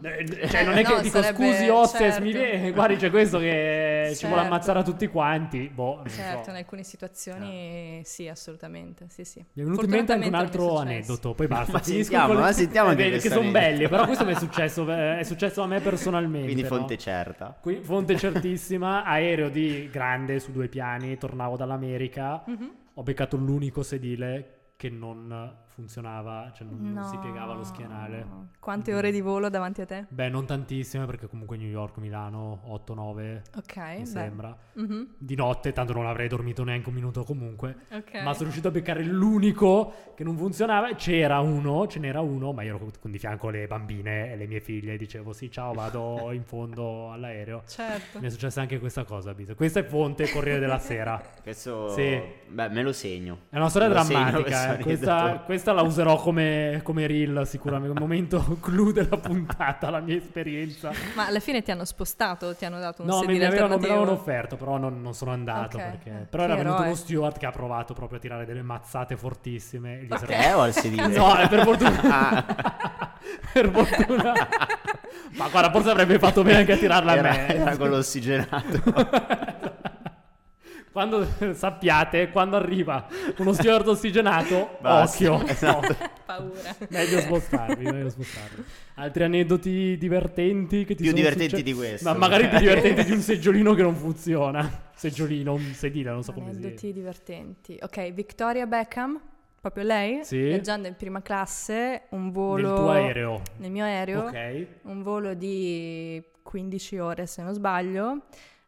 so. Eh, Cioè, non è [LAUGHS] che No, dico sarebbe- scusi, mi certo. viene, guardi, c'è questo che ci vuole Certo. ammazzare a tutti quanti. Boh, Certo, so. in alcune situazioni sì, assolutamente, sì, sì. Mi è venuto in mente anche un altro mi aneddoto, poi basta. [LAUGHS] Ma sentiamo, ma sentiamo eh, anche che, sono belli, però questo mi è [LAUGHS] successo, eh, è successo a me personalmente. Quindi no? fonte certa. Qui, fonte certissima, aereo di grande su due piani, tornavo dall'America, Mhm. ho beccato l'unico sedile che non funzionava, cioè non, non si No. piegava lo schienale. Quante ore di volo davanti a te? Beh, non tantissime perché comunque New York, Milano, 8-9 Ok, mi beh. sembra. Mhm, Di notte, tanto non avrei dormito neanche un minuto comunque. Ok. Ma sono riuscito a beccare l'unico che non funzionava. C'era uno, ce n'era uno, ma io ero con di fianco le bambine e le mie figlie. Dicevo sì, ciao, vado [LAUGHS] in fondo all'aereo. Certo. Mi è successa anche questa cosa, Bisa. Questa è fonte Corriere della Sera. Questo... Sì. Beh, me lo segno. È una storia Me lo segno drammatica. [LAUGHS] eh. Questa, aneddoto. Questa la userò come, come reel sicuramente. Un momento clou della puntata, la mia esperienza. Ma alla fine ti hanno spostato, ti hanno dato un No, sedile avevano, me l'avevano offerto, però non, non sono andato. Ok, perché... eh, Però era che venuto eroe. uno steward che ha provato proprio a tirare delle mazzate fortissime. E gli Ok. sarebbe- Te o al sedile? No, è per fortuna. Ah. [LAUGHS] per fortuna. Ma guarda, forse avrebbe fatto bene anche a tirarla a era, me. era con l'ossigenato. [LAUGHS] Quando [LAUGHS] sappiate, quando arriva uno steward ossigenato, Basta. occhio. [LAUGHS] Esatto. [LAUGHS] Paura. Meglio spostarvi, meglio spostarvi. Altri aneddoti divertenti che ti Più sono divertenti succe- di questo. Ma magari più divertenti di un seggiolino che non funziona. Seggiolino, un sedile, non so come si Aneddoti divertenti. Ok, Victoria Beckham, proprio lei, Sì. viaggiando in prima classe, un volo... Nel tuo aereo. Nel mio aereo, Ok. un volo di 15 ore se non sbaglio,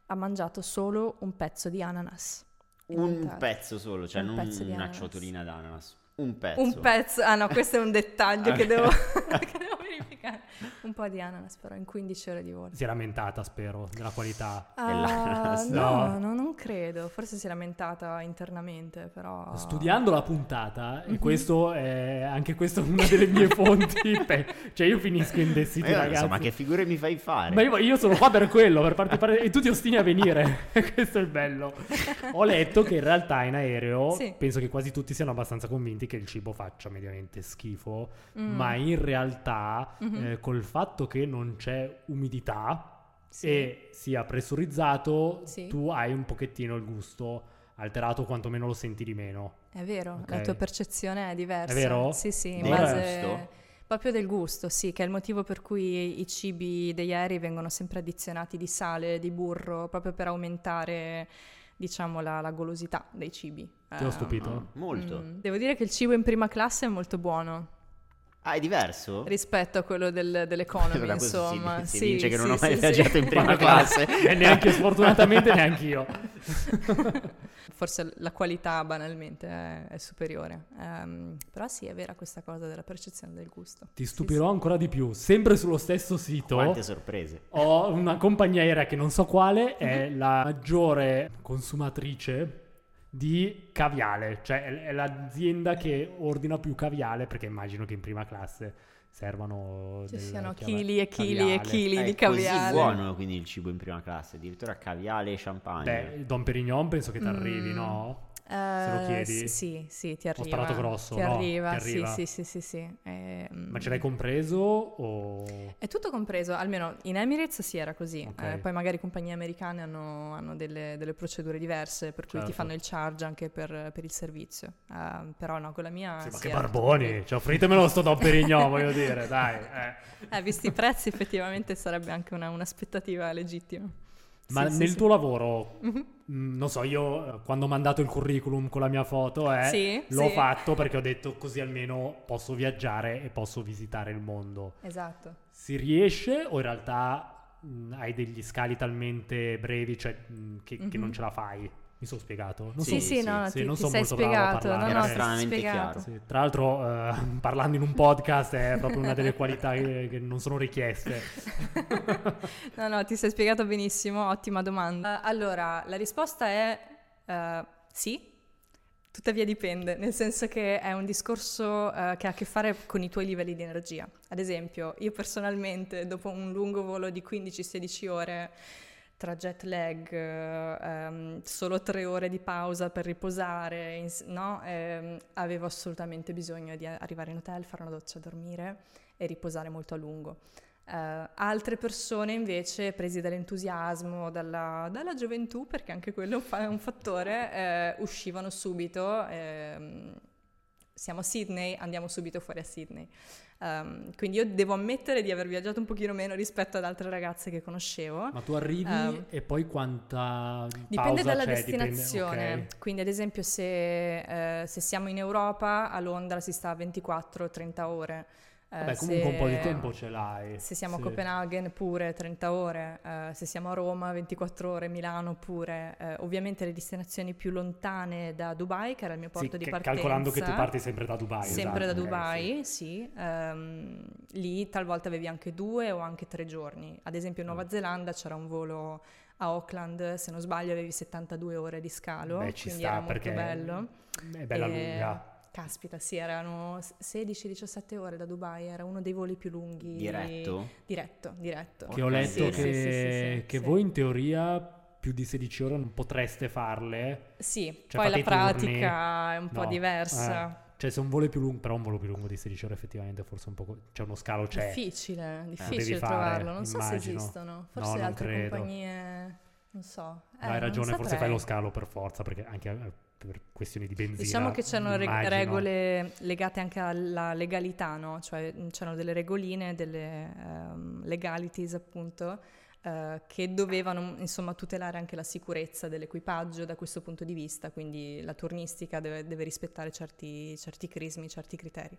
ha mangiato solo un pezzo di ananas. Un pezzo solo, cioè Un non una ananas. ciotolina d'ananas. Un pezzo. Un pezzo, ah no, questo è un dettaglio [LAUGHS] che devo, [LAUGHS] che devo verificare. Un po' di ananas però in 15 ore di volo. Si è lamentata, spero, della qualità. Ah, No. no, no, non credo. Forse si è lamentata internamente, però... Studiando la puntata, e Mhm. questo è anche questa è una delle mie fonti. [LAUGHS] pe- cioè, io finisco in non ragazzi. so, ma che figure mi fai fare? Ma io, io sono qua per quello, per farti parlare. E tu ti ostini a venire. [LAUGHS] Questo è il bello. Ho letto che in realtà in aereo Sì. penso che quasi tutti siano abbastanza convinti che il cibo faccia mediamente schifo. Mm. Ma in realtà, Mhm. eh, col fatto che non c'è umidità Sì. e sia pressurizzato, Sì. tu hai un pochettino il gusto alterato, quantomeno lo senti di meno. È vero, Ok. la tua percezione è diversa. È vero? Sì, sì, in Del base... gusto? Proprio del gusto, sì, che è il motivo per cui i cibi degli aerei vengono sempre addizionati di sale, di burro, proprio per aumentare, diciamo, la, la golosità dei cibi. Ti ho Eh, stupito? Ah, molto. mm. Devo dire che il cibo in prima classe è molto buono Ah, è diverso? rispetto a quello del- dell'economy, [LAUGHS] Da questo si- insomma. si Sì, dice che non sì, ho mai sì, viaggiato sì. in prima classe. E neanche [LAUGHS] sfortunatamente neanche io. [LAUGHS] Forse la qualità banalmente è, è superiore. Ehm, però sì, è vera questa cosa della percezione del gusto. Ti Sì, stupirò ancora di più. Sempre sullo stesso sito. Quante sorprese. Ho una compagnia aerea che non so quale è Mhm. la maggiore consumatrice di caviale, cioè è, è l'azienda che ordina più caviale perché immagino che in prima classe servano Ci siano chili e chili e caviale. chili È di così caviale. buono quindi il cibo in prima classe, addirittura caviale e champagne. Beh, Don Perignon penso che ti arrivi, Mm. no? Eh, lo chiedi? Sì, sì, ti Ho arriva. sparato grosso, Ti no? arriva, Ti arriva. sì, sì, sì, sì, sì. Ehm, Ma ce l'hai compreso o... È tutto compreso, almeno in Emirates sì era così. Eh, poi magari compagnie americane hanno, hanno delle, delle procedure diverse per cui ti Certo. fanno il charge anche per, per il servizio, Eh, però no, con la mia... Sì, ma che barboni, cioè offritemelo sto Don Perignon, [LAUGHS] voglio dire, dai. eh. Eh, visti i prezzi effettivamente sarebbe anche una- un'aspettativa legittima. Ma nel tuo lavoro, Mhm. Non so, io eh, quando ho mandato il curriculum con la mia foto, eh, Sì, l'ho sì. fatto perché ho detto così almeno posso viaggiare e posso visitare il mondo. Esatto. Si riesce o in realtà mm, hai degli scali talmente brevi cioè, mm, che, che Mhm. non ce la fai? Mi sono spiegato? Non Sì, so- sì, no, no, sì, ti, non ti sono sei molto bravo a spiegato. parlare. No, no, ti sei stranamente spiegato. chiaro. Sì, Tra l'altro, eh, [LAUGHS] parlando in un podcast è proprio una delle qualità che, che non sono richieste. [LAUGHS] No, no, ti sei spiegato benissimo, ottima domanda. Eh, allora, la risposta è eh, sì, tuttavia dipende, nel senso che è un discorso eh, che ha a che fare con i tuoi livelli di energia. Ad esempio, io personalmente, dopo un lungo volo di 15-16 ore, tra jet lag, eh, ehm, solo tre ore di pausa per riposare, ins- no? Ehm, avevo assolutamente bisogno di arrivare in hotel, fare una doccia, dormire e riposare molto a lungo. Eh, altre persone invece, presi dall'entusiasmo, dalla, dalla gioventù, perché anche quello è un fattore, eh, uscivano subito. ehm, siamo a Sydney, andiamo subito fuori a Sydney. Ehm, quindi io devo ammettere di aver viaggiato un pochino meno rispetto ad altre ragazze che conoscevo. Ma tu arrivi Ehm, e poi quanta Dipende dalla c'è? Dipende- destinazione. ok. Quindi, ad esempio, se, eh, se siamo in Europa, a Londra si sta a 24-30 ore. Eh, Vabbè, comunque un po' di se- tempo ce l'hai. Se siamo Sì. a Copenaghen pure 30 ore, eh, se siamo a Roma 24 ore, Milano pure. Eh, ovviamente le destinazioni più lontane da Dubai, che era il mio Sì, porto di che- partenza. calcolando che tu parti sempre da Dubai. Sempre esatto, da Dubai, sì. Ehm, lì talvolta avevi anche due o anche tre giorni. Ad esempio in Mm. Nuova Zelanda c'era un volo a Auckland, se non sbaglio avevi 72 ore di scalo, Beh, ci quindi sta era molto perché bello. È bella E- lunga. Caspita, sì, erano 16-17 ore da Dubai, era uno dei voli più lunghi. Diretto? Diretto, diretto. Che ho letto Sì, che, sì, sì, sì, sì, che sì. voi in teoria più di 16 ore non potreste farle. Sì, Cioè, poi la i turni? pratica è un po' No, diversa. eh. Cioè, se un volo è più lungo, però un volo più lungo di 16 ore effettivamente forse un po'... C'è uno scalo, c'è. Difficile, devi difficile fare, trovarlo. Non so se immagino. esistono. Forse non altre credo. compagnie, non so. Eh, Hai ragione, forse fai lo scalo per forza, perché anche eh, per questioni di benzina. Diciamo che c'erano reg- immagino. regole legate anche alla legalità, no? Cioè c'erano delle regoline, delle ehm, legalities appunto, eh, che dovevano insomma tutelare anche la sicurezza dell'equipaggio da questo punto di vista, quindi la turnistica deve, deve rispettare certi, certi crismi, certi criteri.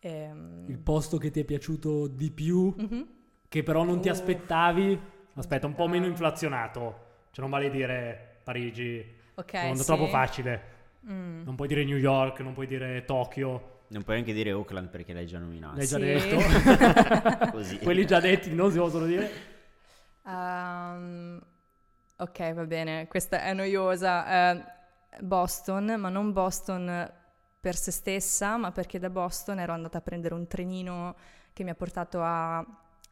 Ehm, Il posto che ti è piaciuto di più, mhm. che però non ti Uff. aspettavi. Aspetta, un po' meno aspettavo. inflazionato. Cioè, non vale dire Parigi. Ok, è sì. troppo facile. Mm. Non puoi dire New York, non puoi dire Tokyo. Non puoi neanche dire Oakland perché l'hai già nominato. L'hai già Sì. [LAUGHS] Così. Quelli già detti non si possono dire. Ehm, ok, va bene, questa è noiosa. Eh, Boston, ma non Boston per se stessa, ma perché da Boston ero andata a prendere un trenino che mi ha portato a,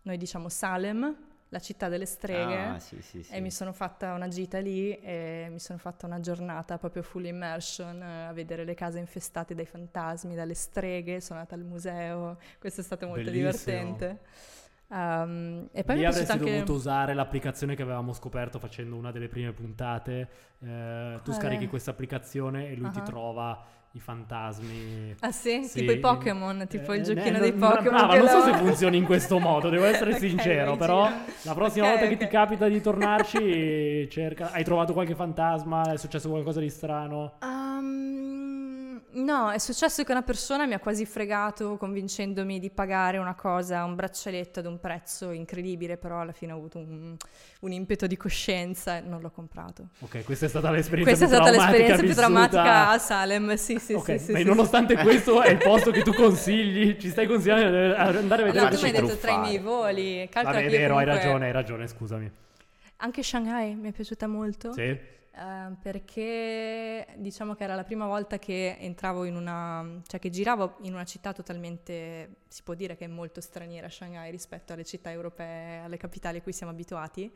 noi diciamo Salem, la città delle streghe. Ah, sì, sì, sì. E mi sono fatta una gita lì e mi sono fatta una giornata proprio full immersion eh, a vedere le case infestate dai fantasmi, dalle streghe. Sono andata al museo, questo è stato molto Bellissimo. divertente. Um, e poi Lì avresti anche. dovuto usare l'applicazione che avevamo scoperto facendo una delle prime puntate. Eh, tu scarichi questa applicazione e lui ti Ah. trova i fantasmi. Ah sì? Sì. Tipo i Pokémon, tipo Eh, il giochino no- dei Pokémon. brava, che non so se funzioni in questo modo, devo [LAUGHS] essere Ok, sincero, però la prossima Ok, volta che ok. ti capita di tornarci, [LAUGHS] cerca... Hai trovato qualche fantasma? È successo qualcosa di strano? Um, no, è successo che una persona mi ha quasi fregato convincendomi di pagare una cosa, un braccialetto ad un prezzo incredibile, però alla fine ho avuto un, un impeto di coscienza e non l'ho comprato. Ok, questa è stata l'esperienza Questa è più stata traumatica l'esperienza più vissuta. drammatica a Salem, sì, sì, ok, sì. sì, ma sì, nonostante questo è il posto che tu consigli, ci stai consigliando di andare a sì. vedere No, tu mi hai detto tra i miei voli. Calcola Vabbè, è vero, hai comunque- ragione, hai ragione, scusami. Anche Shanghai mi è piaciuta molto. Sì? Eh, perché diciamo che era la prima volta che entravo in una, cioè che giravo in una città totalmente, si può dire che è molto straniera Shanghai rispetto alle città europee, alle capitali a cui siamo abituati.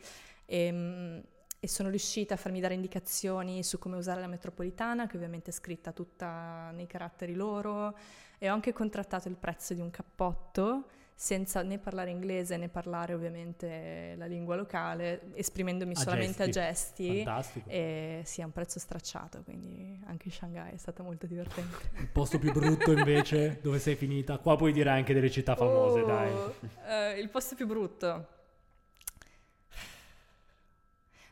E, mm, e sono riuscita a farmi dare indicazioni su come usare la metropolitana, che ovviamente è scritta tutta nei caratteri loro e ho anche contrattato il prezzo di un cappotto senza né parlare inglese né parlare ovviamente la lingua locale, esprimendomi A solamente gesti. a gesti. E sì, è un prezzo stracciato, quindi anche Shanghai è stata molto divertente. [LAUGHS] Il posto più brutto invece, dove sei finita? Qua puoi dire anche delle città famose, Oh, dai. eh, il posto più brutto.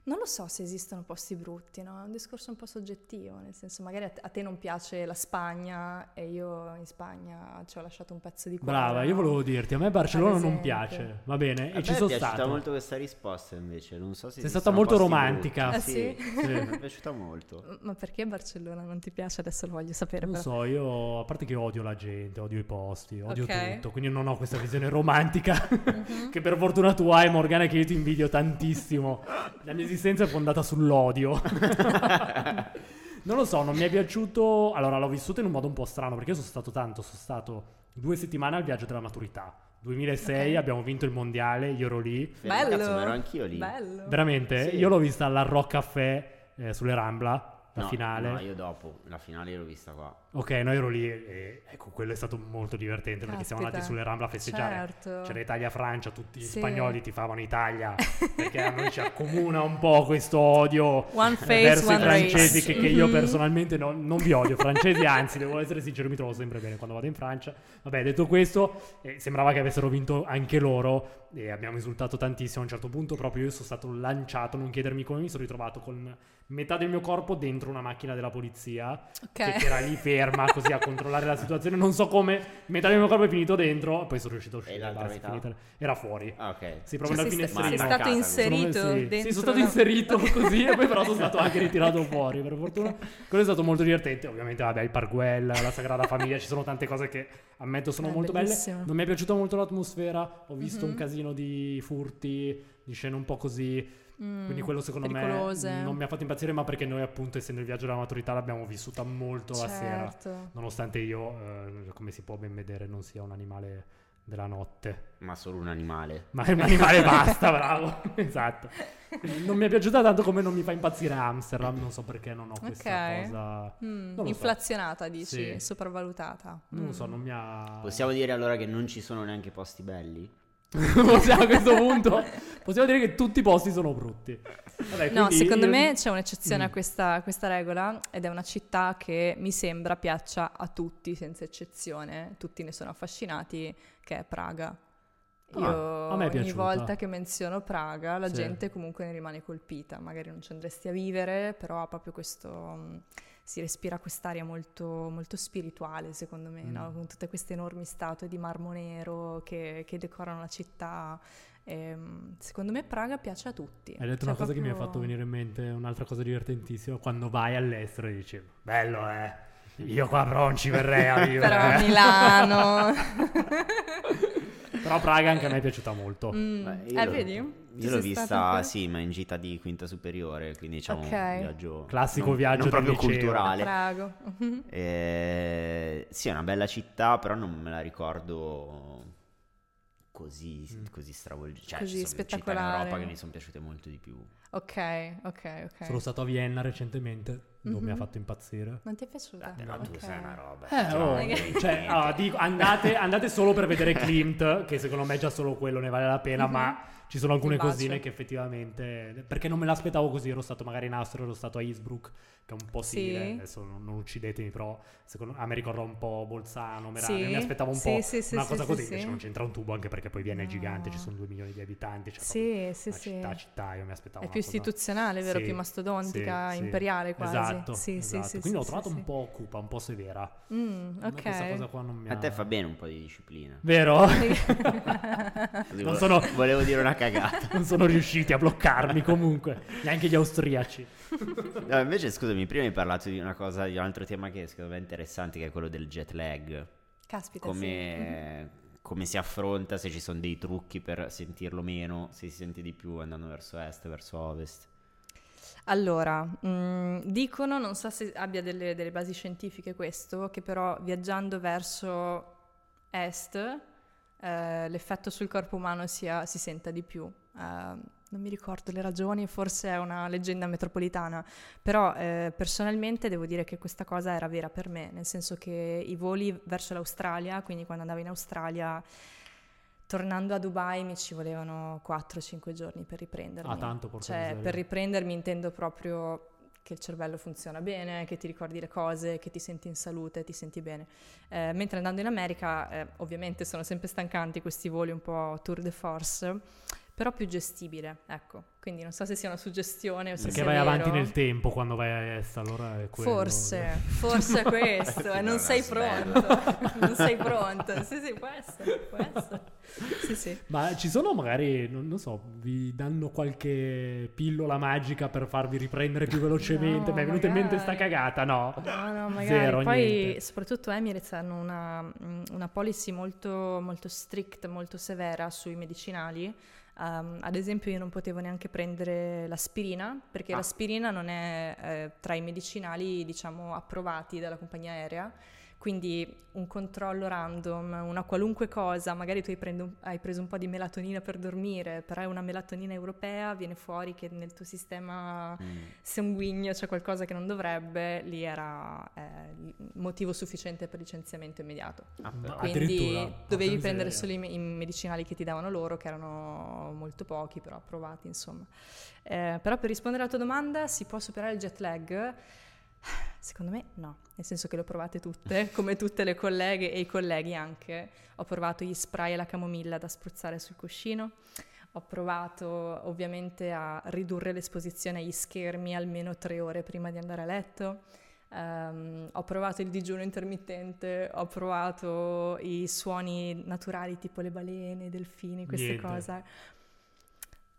Non lo so se esistono posti brutti, no? È un discorso un po' soggettivo, nel senso magari a te, a te non piace la Spagna e io in Spagna ci ho lasciato un pezzo di cuore. Brava, io volevo dirti, a me Barcellona non piace, va bene? A e ci sono è piaciuta stato. molto questa risposta invece, non so se Sei stata molto posti romantica. Ah, sì? sì, mi è piaciuta molto. [LAUGHS] Ma perché Barcellona non ti piace? Adesso lo voglio sapere. Non però. so, io a parte che odio la gente, odio i posti, odio Ok. tutto, quindi non ho questa visione romantica Mhm. [LAUGHS] [LAUGHS] che per fortuna tu hai, Morgana, che io ti invidio tantissimo. La mia esistenza è fondata sull'odio. [LAUGHS] non lo so, non mi è piaciuto. Allora, l'ho vissuto in un modo un po' strano perché io sono stato tanto, sono stato due settimane al viaggio della maturità. 2006 Ok. abbiamo vinto il mondiale, io ero lì. Bello. Cazzo, ma ero anch'io lì. Bello. Veramente, Sì. io l'ho vista alla Rock Café eh, sulle Rambla, la No, finale. No, io dopo, la finale l'ho vista qua. Ok, noi ero lì e ecco, quello è stato molto divertente perché siamo Caspita. andati sulle Rambla a festeggiare. Certo. C'era Italia-Francia, tutti gli Sì. spagnoli tifavano Italia perché a noi ci accomuna un po' questo odio One face, verso i one francesi race. che, che io Mhm. personalmente non, non vi odio. Francesi, anzi, devo essere sincero, mi trovo sempre bene quando vado in Francia. Vabbè, detto questo, eh, sembrava che avessero vinto anche loro e abbiamo insultato tantissimo. A un certo punto proprio io sono stato lanciato, non chiedermi come mi sono ritrovato con metà del mio corpo dentro una macchina della polizia Ok. che, che era lì ferma così a controllare la situazione. Non so come metà del mio corpo è finito dentro, e poi sono riuscito a uscire. l'altra basta, metà? finita- Era fuori. Ah, ok. Sì, proprio Cioè, dal sei, sta- finestrino. sei stato quindi. inserito Sono- sì, dentro sì, sono stato la- inserito [LAUGHS] così e poi però sono stato anche ritirato fuori per fortuna quello è stato molto divertente ovviamente vabbè il Parguel la Sagrada Famiglia ci sono tante cose che ammetto sono È molto bellissimo. belle non mi è piaciuta molto l'atmosfera ho visto un Mhm. casino di furti di scene un po' così Mm, quindi quello secondo pericolose. me non mi ha fatto impazzire ma perché noi appunto essendo il viaggio della maturità l'abbiamo vissuta molto la sera Certo. nonostante io eh, come si può ben vedere non sia un animale della notte Ma solo un animale. ma è un animale [LAUGHS] basta, bravo. [LAUGHS] esatto. Non mi è piaciuta tanto come non mi fa impazzire Amsterdam, non so perché non ho questa Ok. cosa. Mm, lo so. inflazionata, dici, Sì. sopravvalutata. Non lo Mm. so, non mi ha Possiamo dire allora che non ci sono neanche posti belli? Possiamo [LAUGHS] a questo punto possiamo dire che tutti i posti sono brutti. Vabbè, No, secondo io- me c'è un'eccezione Mm. a questa, questa regola ed è una città che mi sembra piaccia a tutti senza eccezione, tutti ne sono affascinati, che è Praga. Io Ah, a me è ogni piaciuta. volta che menziono Praga la Sì. gente comunque ne rimane colpita, magari non ci andresti a vivere, però ha proprio questo mm, si respira quest'aria molto, molto spirituale, secondo me, no? Mm. con tutte queste enormi statue di marmo nero che, che decorano la città. Ehm, secondo me Praga piace a tutti. Hai detto Cioè, una cosa che mi ha proprio- fatto venire in mente un'altra cosa divertentissima. Quando vai all'estero e dici, bello eh, io qua però non ci verrei a [LAUGHS] vivere. Però a eh." Milano... [LAUGHS] Però Praga anche a me è piaciuta molto. Mm, Beh, eh, vedi? Io l'ho vista, sì, ma in gita di quinta superiore, quindi diciamo Ok. un viaggio... Classico non- viaggio non proprio liceo. culturale. Prago. [LAUGHS] Eh, sì, è una bella città, però non me la ricordo così, Mm. così stravolgente. Cioè, Così ci sono città in. Europa che mi sono piaciute molto di più. ok, ok, ok. Sono stato a Vienna recentemente, dove mi ha Mhm. fatto impazzire. Non ti è piaciuta? Però tu Ok. sei una roba. Eh, cioè, oh, non cioè, ah, dico, andate, andate solo per vedere Klimt, che secondo me già solo quello ne vale la pena, Mhm. ma ci sono alcune cosine che effettivamente... Perché non me l'aspettavo così, ero stato magari in Austria, ero stato a Innsbruck, che è un po' Sì. simile, adesso non, non uccidetemi, però secondo a me ricorda un po' Bolzano, Merano, Sì, mi aspettavo un sì, po' sì, sì, una sì, cosa sì, così, sì. invece non c'entra un tubo, anche perché poi Vienna è No. gigante, ci sono due milioni di abitanti, cioè Sì, sì, una sì. città, città, io mi aspettavo È più cosa- istituzionale, vero? Sì, più mastodontica, sì, sì. imperiale quasi. Esatto, Sì, sì, esatto. sì, Quindi sì, l'ho sì, trovato sì. un po' cupa, un po' severa. Mm, Questa cosa qua non mi A te fa bene un po' di disciplina. Vero? [LAUGHS] Non sono- Volevo dire una cagata. non sono riusciti a bloccarmi comunque, neanche gli austriaci. No, invece, scusami, prima hai parlato di una cosa, di un altro tema che secondo me è interessante, che è quello del jet lag. Caspita, Come, come si affronta, se ci sono dei trucchi per sentirlo meno, se si sente di più andando verso est, verso ovest. sì. Allora, mm, dicono, non so se abbia delle, delle basi scientifiche questo, che però viaggiando verso est eh, l'effetto sul corpo umano sia- si senta di più. Eh, non mi ricordo le ragioni, forse è una leggenda metropolitana, però eh, personalmente devo dire che questa cosa era vera per me, nel senso che i voli verso l'Australia, quindi quando andavo in Australia, tornando a Dubai mi ci volevano 4-5 giorni per riprendermi. Ah, tanto, porca Cioè, miseria. per riprendermi intendo proprio che il cervello funziona bene, che ti ricordi le cose, che ti senti in salute, ti senti bene. Eh, mentre andando in America, eh, ovviamente sono sempre stancanti questi voli un po' tour de force, però più gestibile, ecco. Quindi non so se sia una suggestione o se Perché vai avanti vero. nel tempo quando vai a est, allora è quello. Forse, forse è [LAUGHS] questo, e No, non no, sei pronto, [LAUGHS] non sei pronto. Sì, sì, può essere, può essere. Sì, sì. Ma ci sono magari, non, non so, vi danno qualche pillola magica per farvi riprendere più velocemente? No, Mi è venuta in mente sta cagata, no? No, no, magari. Zero, Poi, niente. soprattutto Emirates hanno una, una policy molto, molto strict, molto severa sui medicinali. Um, ad esempio, io non potevo neanche prendere l'aspirina perché Ah. l'aspirina non è eh, tra i medicinali, diciamo, approvati dalla compagnia aerea. Quindi un controllo random, una qualunque cosa, magari tu hai, prendo hai preso un po' di melatonina per dormire, però è una melatonina europea, viene fuori che nel tuo sistema Mm. sanguigno c'è qualcosa che non dovrebbe, lì era eh, motivo sufficiente per licenziamento immediato. Ah, Quindi dovevi prendere solo i, i medicinali che ti davano loro, che erano molto pochi, però approvati, insomma. Eh, però per rispondere alla tua domanda, si può superare il jet lag? Secondo me no, nel senso che le ho provate tutte, [LAUGHS] come tutte le colleghe e i colleghi anche. Ho provato gli spray alla camomilla da spruzzare sul cuscino, ho provato ovviamente a ridurre l'esposizione agli schermi almeno tre ore prima di andare a letto. Ehm, ho provato il digiuno intermittente, ho provato i suoni naturali tipo le balene, i delfini, queste Niente. cose.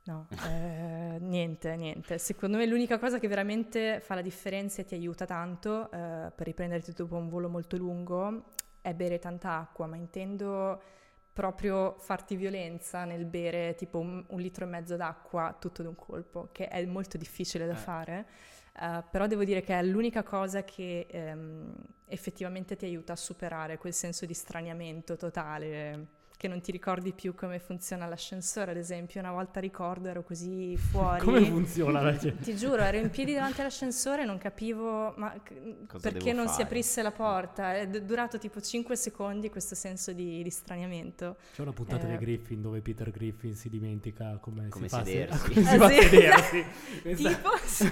No, eh, niente, niente. Secondo me l'unica cosa che veramente fa la differenza e ti aiuta tanto eh, per riprenderti dopo un volo molto lungo è bere tanta acqua, ma intendo proprio farti violenza nel bere tipo un, un litro e mezzo d'acqua tutto d'un colpo, che è molto difficile da Eh. fare. Eh, però devo dire che è l'unica cosa che ehm, effettivamente ti aiuta a superare quel senso di straniamento totale, che non ti ricordi più come funziona l'ascensore, ad esempio. Una volta ricordo ero così fuori. Come funziona la [LAUGHS] gente? Ti giuro, ero in piedi davanti all'ascensore e non capivo ma perché non si fare? aprisse la porta. È durato tipo 5 secondi questo senso di, di straniamento. C'è una puntata Eh. di Griffin dove Peter Griffin si dimentica come, Come si fa a sedersi. [LAUGHS] come si Ah, fa a sì? sedersi. [LAUGHS] Questa- Tipo, sì.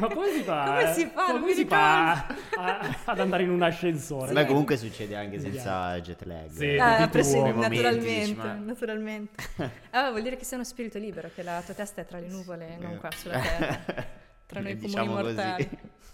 Ma come si fa? Come si fa? Come si fa a- ad andare in un ascensore? Beh, comunque succede anche senza jet lag. Sì, eh. Di sì, tuo. Naturalmente, dici, ma- naturalmente. [LAUGHS] Allora, vuol dire che sei uno spirito libero, che la tua testa è tra le nuvole, non qua sulla terra, tra [LAUGHS] noi comuni Diciamo così. mortali.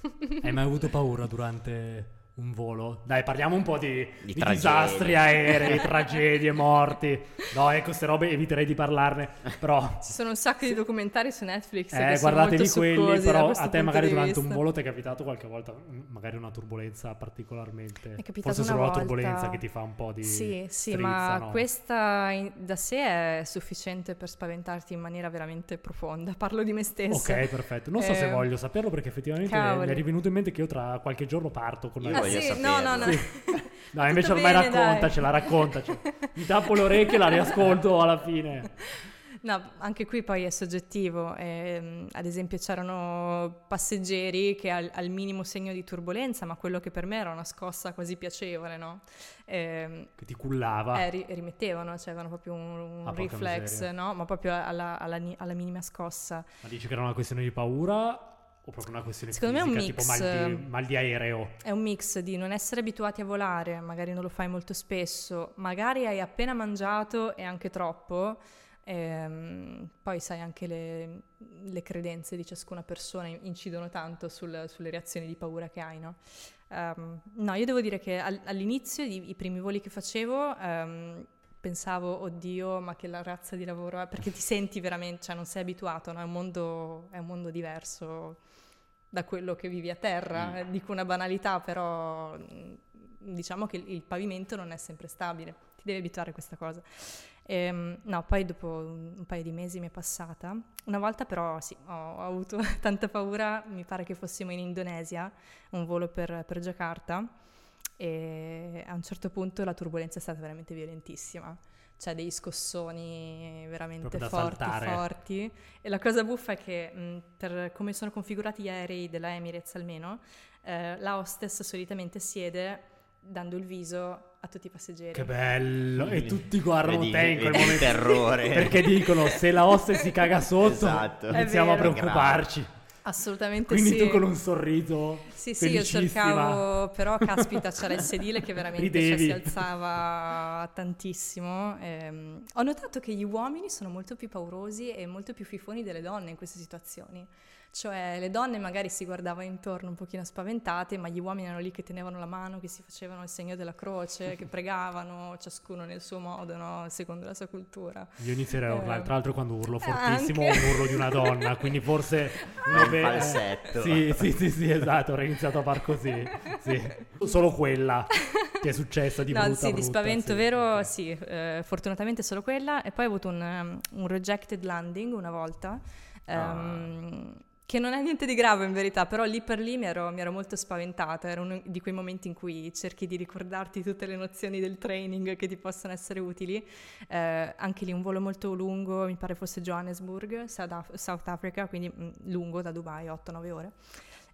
[LAUGHS] Hai mai avuto paura durante un volo? Dai, parliamo un po' di, Di di disastri aerei, [LAUGHS] tragedie, morti. No, ecco, queste robe eviterei di parlarne. Però, Ci sono un sacco di documentari su Netflix eh, che sono guardatevi molto quelli. Però a te, magari durante un volo, ti è capitato qualche volta, mm, magari una turbolenza particolarmente. Mi è capitato Forse una solo volta. la turbolenza che ti fa un po' di. Sì, sì, strizza, ma no? questa in- da sé è sufficiente per spaventarti in maniera veramente profonda. Parlo di me stessa. Ok, perfetto. Non so se Eh, voglio saperlo perché effettivamente cavoli. mi è rivenuto in mente che io tra qualche giorno parto con la voglio sì, saperlo. no, no, [LAUGHS] no. Sì. No, invece ormai bene, dai. raccontacela, raccontacela. Mi tappo le orecchie e la riascolto alla fine. No, anche qui poi è soggettivo. ehm, ad esempio c'erano passeggeri che al, al minimo segno di turbolenza, ma quello che per me era una scossa quasi piacevole, no? Ehm, Che ti cullava. eh, ri- rimettevano, cioè avevano proprio un, un Ah, reflex, no? Ma proprio alla, alla alla minima scossa. Ma dici che era una questione di paura o proprio una questione Secondo me è un fisica, tipo mix, mal di, mal di aereo? È un mix di non essere abituati a volare, magari non lo fai molto spesso, magari hai appena mangiato e anche troppo, ehm, poi sai anche le, le credenze di ciascuna persona in- incidono tanto sul- sulle reazioni di paura che hai, no? Ehm, no, io devo dire che al- all'inizio, i, i primi voli che facevo, ehm, pensavo, oddio, ma che la razza di lavoro è, perché ti senti veramente, cioè non sei abituato, no? È un mondo, è un mondo diverso da quello che vivi a terra. Mm. Eh, Dico una banalità, però mh, diciamo che il, pavimento non è sempre stabile, ti devi abituare a questa cosa. Ehm, no, poi dopo un, paio di mesi mi è passata. Una volta però sì, ho, ho avuto [LAUGHS] tanta paura, mi pare che fossimo in Indonesia, un volo per, per Jakarta, e a un certo punto la turbolenza è stata veramente violentissima. C'è dei scossoni veramente forti, forti. E la cosa buffa è che mh, per come sono configurati gli aerei della Emirates almeno, eh, la hostess solitamente siede dando il viso a tutti i passeggeri. Che bello! E tutti guardano Vedi- te in quel momento. terrore. [LAUGHS] Perché dicono se la hostess si caga sotto, Esatto. Iniziamo a preoccuparci. Assolutamente Quindi sì. tu con un sorriso Sì, sì, io cercavo, però [LAUGHS] caspita c'era il sedile che veramente cioè, si alzava tantissimo. Ehm, ho notato che gli uomini sono molto più paurosi e molto più fifoni delle donne in queste situazioni. Cioè le donne magari si guardavano intorno un pochino spaventate, ma gli uomini erano lì che tenevano la mano, che si facevano il segno della croce, che [LAUGHS] pregavano, ciascuno nel suo modo, no? secondo la sua cultura. Io inizierei a urlare, Eh, tra l'altro quando urlo fortissimo anche. [LAUGHS] un urlo di una donna, quindi forse... [LAUGHS] Un vabbè, eh, falsetto. Sì, sì, sì, sì, esatto, ho iniziato a far così. Sì. Solo quella che è successa di no, brutta sì, di brutta, spavento sì, vero, ok. sì, eh, fortunatamente solo quella. E poi ho avuto un, um, un rejected landing una volta, ehm, che non è niente di grave in verità, però lì per lì mi ero, mi ero molto spaventata. Era uno di quei momenti in cui cerchi di ricordarti tutte le nozioni del training che ti possono essere utili. Eh, anche lì un volo molto lungo, mi pare fosse Johannesburg, South, Af- South Africa, quindi mm, lungo da Dubai, 8-9 ore.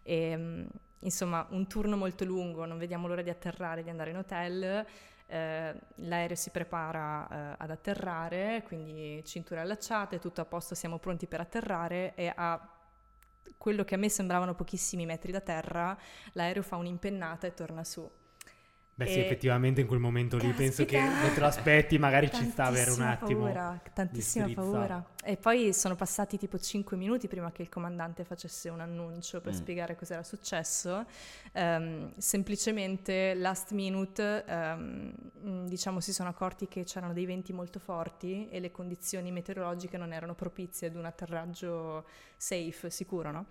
E, mm, insomma, un turno molto lungo, non vediamo l'ora di atterrare, di andare in hotel. eh, l'aereo si prepara eh, ad atterrare, quindi cinture allacciate, tutto a posto, siamo pronti per atterrare e a quello che a me sembravano pochissimi metri da terra, l'aereo fa un'impennata e torna su. Beh sì, E- effettivamente in quel momento lì penso che Caspita! non te lo aspetti, magari ci sta avere un Tantissima attimo. Paura, tantissima paura. E poi sono passati tipo 5 minuti prima che il comandante facesse un annuncio per Mm. spiegare cos'era successo. Ehm, semplicemente last minute, mh, diciamo, si sono accorti che c'erano dei venti molto forti e le condizioni meteorologiche non erano propizie ad un atterraggio safe, sicuro, no?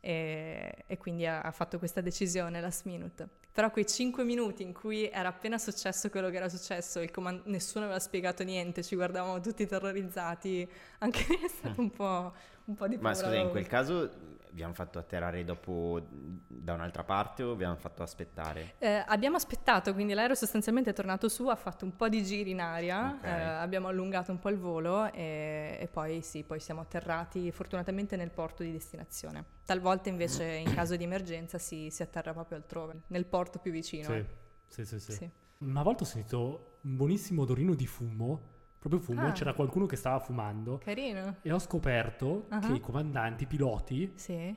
E, e quindi ha, ha fatto questa decisione last minute. Però quei 5 minuti in cui era appena successo quello che era successo, il coman- nessuno aveva spiegato niente, ci guardavamo tutti terrorizzati, anche lì [LAUGHS] è stato un po', un po' di Ma paura. scusa, in quel caso vi hanno fatto atterrare dopo da un'altra parte o vi hanno fatto aspettare? Eh, abbiamo aspettato, quindi l'aereo sostanzialmente è tornato su, ha fatto un po' di giri in aria, Ok. eh, abbiamo allungato un po' il volo e, e poi sì, poi siamo atterrati fortunatamente nel porto di destinazione. Talvolta invece [CLEARS THROAT] in caso di emergenza si, si atterra proprio altrove, nel porto più vicino. Sì, eh. sì, sì, sì. Sì. Una volta ho sentito un buonissimo odorino di fumo, proprio fumo, Ah. c'era qualcuno che stava fumando Carino. e ho scoperto Ah. che i comandanti, i piloti, Sì.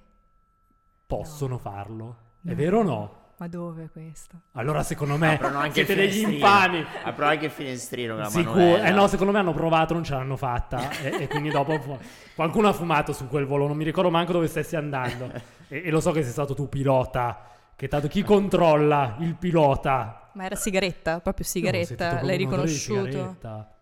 possono farlo. È No. vero o no? Ma dove questo? Allora secondo me Aprono anche siete degli infami. Aprono anche il finestrino la Sicuro. manovella. Eh no, secondo me hanno provato, non ce l'hanno fatta. e, e quindi dopo fu- qualcuno ha fumato su quel volo. Non mi ricordo manco dove stessi andando. e, e lo so che sei stato tu pilota. Che tanto chi controlla il pilota? Ma era sigaretta? Proprio sigaretta? L'hai riconosciuto?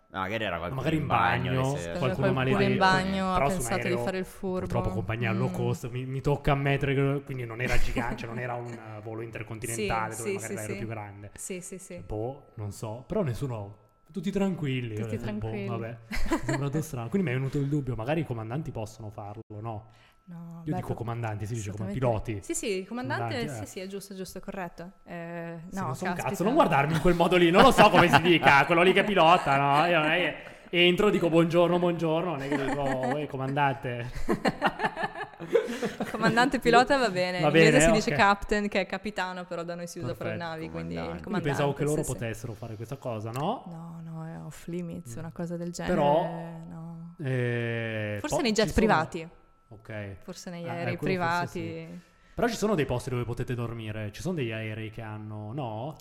No, magari era qualcuno Magari in bagno, sere. qualcuno Qualcuno maledetto. in bagno ha pensato di fare il furbo. Purtroppo compagnia low Mm. cost, mi, mi tocca ammettere che quindi non era gigante, cioè non era un volo [LAUGHS] intercontinentale Sì, dove sì, magari sì, l'aereo sì. più grande. Sì, sì, sì. Boh, non so, però nessuno tutti tranquilli. Tutti detto, tranquilli. Boh, vabbè, [LAUGHS] è sembrato strano. Quindi mi è venuto il dubbio, magari i comandanti possono farlo, no? No, Io beh, dico comandanti, si dice come piloti. Sì, sì, comandante, Comandanti, sì, eh. sì, è giusto, giusto, corretto. Eh, Sì, no, non cazzo, non guardarmi in quel modo lì, non lo so come si dica, [LAUGHS] quello lì che pilota, no? Io non è che entro, dico buongiorno, buongiorno, non è che dico, "Uè, comandante. [LAUGHS] [LAUGHS] Comandante pilota va bene. Va in inglese bene, si dice ok. captain, che è capitano, però da noi si usa per le Perfetto, navi, quindi il comandante. pensavo che loro sì, sì. potessero fare questa cosa, no? No, no, è off limits, una cosa del genere. Però- no. Eh, Forse po- nei jet ci sono- privati, Ok. forse negli Ah, aerei eh, privati. Però ci sono dei posti dove potete dormire, ci sono degli aerei che hanno, no?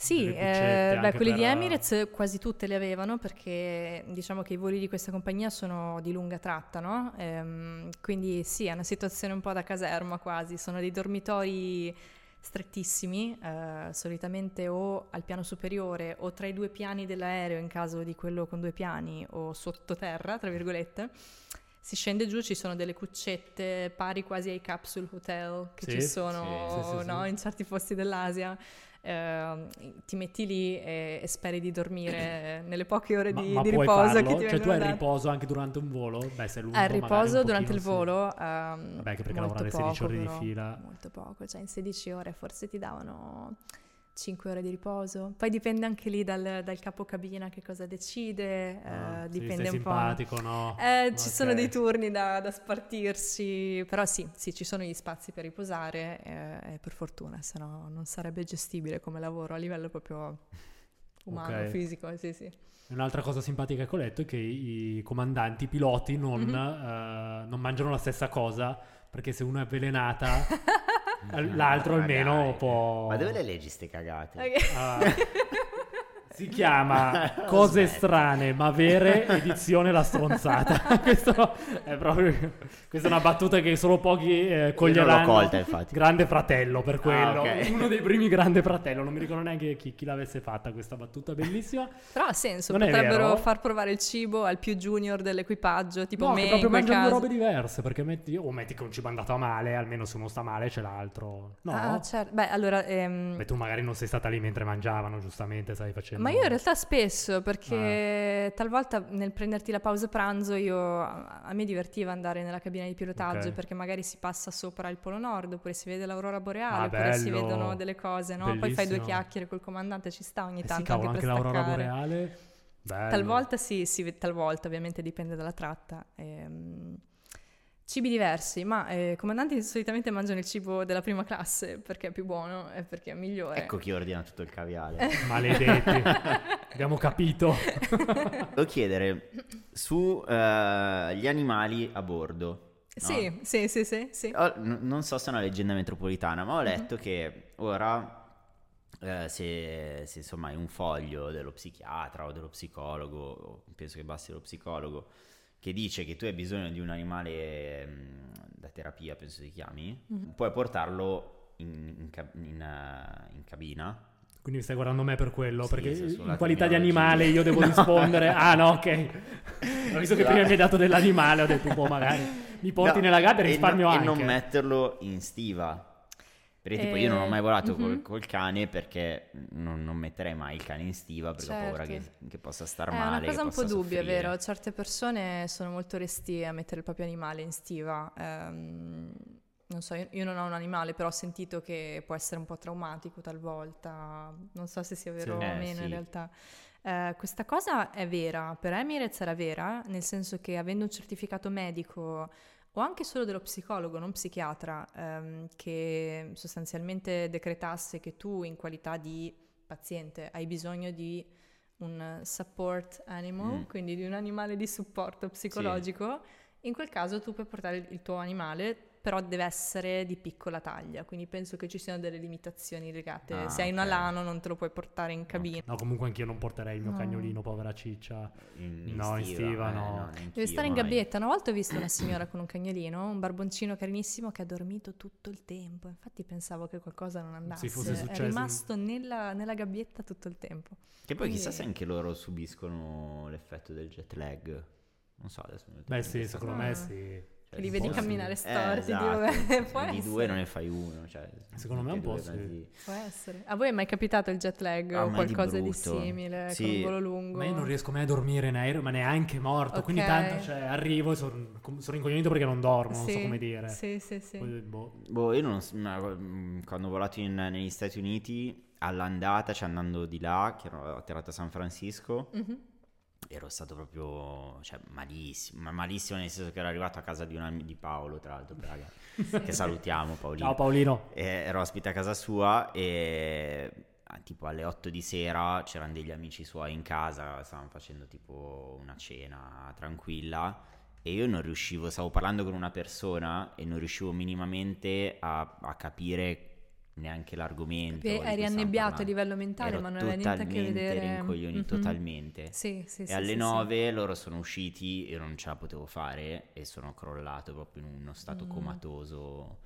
Sì, eh, beh, quelli di per- Emirates quasi tutte le avevano perché diciamo che i voli di questa compagnia sono di lunga tratta, no? Ehm, quindi sì, è una situazione un po' da caserma quasi, sono dei dormitori strettissimi, eh, solitamente o al piano superiore o tra i due piani dell'aereo in caso di quello con due piani o sottoterra, tra virgolette. Si scende giù, ci sono delle cuccette pari quasi ai capsule hotel che Sì, ci sono sì, sì, no? in certi posti dell'Asia. Ehm, ti metti lì e, e speri di dormire [CLEARS THROAT] nelle poche ore Ma, di, ma di puoi riposo farlo? che ti Cioè tu hai date. riposo anche durante un volo? Beh, se è lungo Al magari riposo durante il volo, ehm, Vabbè, che perché lavorare 16 ore poco, di però, fila. Molto poco, cioè in 16 ore forse ti davano 5 ore di riposo. Poi dipende anche lì dal, dal capocabina che cosa decide, Ah, eh, dipende un po'. simpatico, no? Eh, ci sono dei turni da, da spartirsi, però sì, sì, ci sono gli spazi per riposare, eh, per fortuna, se no non sarebbe gestibile come lavoro a livello proprio umano, Ok. fisico, sì, sì. Un'altra cosa simpatica che ho letto è che i comandanti, i piloti non, Mhm. eh, non mangiano la stessa cosa perché se uno è avvelenata, [LAUGHS] l'altro almeno dai. può... Ma dove le leggi ste cagate? Ok. Ah. [LAUGHS] si chiama [LAUGHS] Cose strane ma vere, [LAUGHS] edizione La stronzata. [LAUGHS] Questo è proprio... Questa è una battuta che solo pochi eh, Io non l'ho coglieranno. colta, infatti. Grande fratello per quello. ok. Uno dei primi grande fratello. Non mi ricordo neanche chi, chi l'avesse fatta questa battuta bellissima. Però ha senso, Non potrebbero far provare il cibo al più junior dell'equipaggio, tipo no, me che in proprio mangiano caso. robe diverse. Perché metti, o metti che un cibo è andato a male, almeno se uno sta male c'è l'altro. No, Ah, certo. Beh, allora... ehm, Beh, tu magari non sei stata lì mentre mangiavano, giustamente, stai facendo. Ma io in realtà spesso, Ah. perché talvolta nel prenderti la pausa pranzo io, a a me divertiva andare nella cabina di pilotaggio Ok. perché magari si passa sopra il Polo Nord oppure si vede l'aurora boreale Ah, oppure si vedono delle cose, no? Poi fai due Bellissimo. chiacchiere col comandante, ci sta ogni Eh sì, tanto cavolo, anche anche per l'aurora staccare. boreale. Bello. Talvolta sì, si talvolta ovviamente dipende dalla tratta. Ehm, cibi diversi, ma eh, i comandanti solitamente mangiano il cibo della prima classe perché è più buono e perché è migliore. Ecco chi ordina tutto il caviale. [LAUGHS] Maledetti. [LAUGHS] Abbiamo capito. Devo chiedere su eh, gli animali a bordo. no? Sì, sì, sì, sì, sì. Ho- n- non so se è una leggenda metropolitana, ma ho letto che ora eh, se, se, insomma hai un foglio dello psichiatra o dello psicologo, penso che basti lo psicologo, che dice che tu hai bisogno di un animale mm, da terapia, penso si chiami, Mhm. puoi portarlo in, in cab- in, eh, in cabina. Quindi stai guardando me per quello, Sì, perché in qualità di animale io devo [LAUGHS] rispondere. ah no, ok. [LAUGHS] Ho visto che prima mi hai dato dell'animale, ho detto, boh, magari mi porti No, nella gabbia e e risparmio no- anche. E non metterlo in stiva. Perché tipo io non ho mai volato col, mhm. col cane perché non, non metterei mai il cane in stiva perché ho paura che, Certo. che possa star È male. una che cosa un po' dubbia, è vero? Certe persone sono molto restie a mettere il proprio animale in stiva. Ehm, non so, io, io non ho un animale, però ho sentito che può essere un po' traumatico talvolta. Non so se sia vero Sì. o Eh, meno sì. in realtà. Eh, questa cosa è vera, per Emirates era vera, nel senso che avendo un certificato medico o anche solo dello psicologo, non psichiatra, ehm, che sostanzialmente decretasse che tu in qualità di paziente hai bisogno di un support animal, Mm. quindi di un animale di supporto psicologico, in quel caso tu puoi portare il tuo animale però deve essere di piccola taglia, quindi penso che ci siano delle limitazioni legate. Ah, Se hai un ok. alano non te lo puoi portare in cabina. No, comunque anch'io non porterei il mio No. cagnolino, povera ciccia. In, No, in stiva, eh, no. Deve stare in gabbietta. Una volta ho visto una signora con un cagnolino, un barboncino carinissimo che ha dormito tutto il tempo. Infatti pensavo che qualcosa non andasse. fosse È successo- rimasto nella, nella gabbietta tutto il tempo. Che poi chissà Quindi- se anche loro subiscono l'effetto del jet lag. Non so, adesso Beh sì, secondo Ah. me sì. Cioè, Che li un vedi camminare sì. storti, Eh, di esatto. Di essere. due non ne fai uno. Cioè, Secondo me un tutti e po' sì. mezzi- Può essere. A voi è mai capitato il jet lag A o di qualcosa di, brutto. simile Sì. con un volo lungo? Ma io non riesco mai a dormire in aereo, ma neanche morto. Quindi Ok. tanto cioè, arrivo e sono sono rincoglionito perché non dormo, non so Sì, come dire. Sì, sì, sì. Poi, boh. Boh, io non mm, quando ho volato in- negli Stati Uniti, all'andata, cioè andando di là, che ero atterrato a San Francisco, Mhm. Ero stato proprio, cioè, malissimo, ma malissimo nel senso che ero arrivato a casa di, una, di Paolo, tra l'altro, raga, [LAUGHS] che salutiamo Paolino. Ciao Paolino. E ero ospite a casa sua e tipo alle 8 di sera c'erano degli amici suoi in casa, stavano facendo tipo una cena tranquilla e io non riuscivo, stavo parlando con una persona e non riuscivo minimamente a, a capire neanche l'argomento. Di eri annebbiato a livello mentale, Ero ma non aveva niente a che vedere. rincoglionito, Mhm. totalmente. Sì, sì, sì. E alle sì, sì. 9 loro sono usciti, io non ce la potevo fare e sono crollato proprio in uno stato Mm. comatoso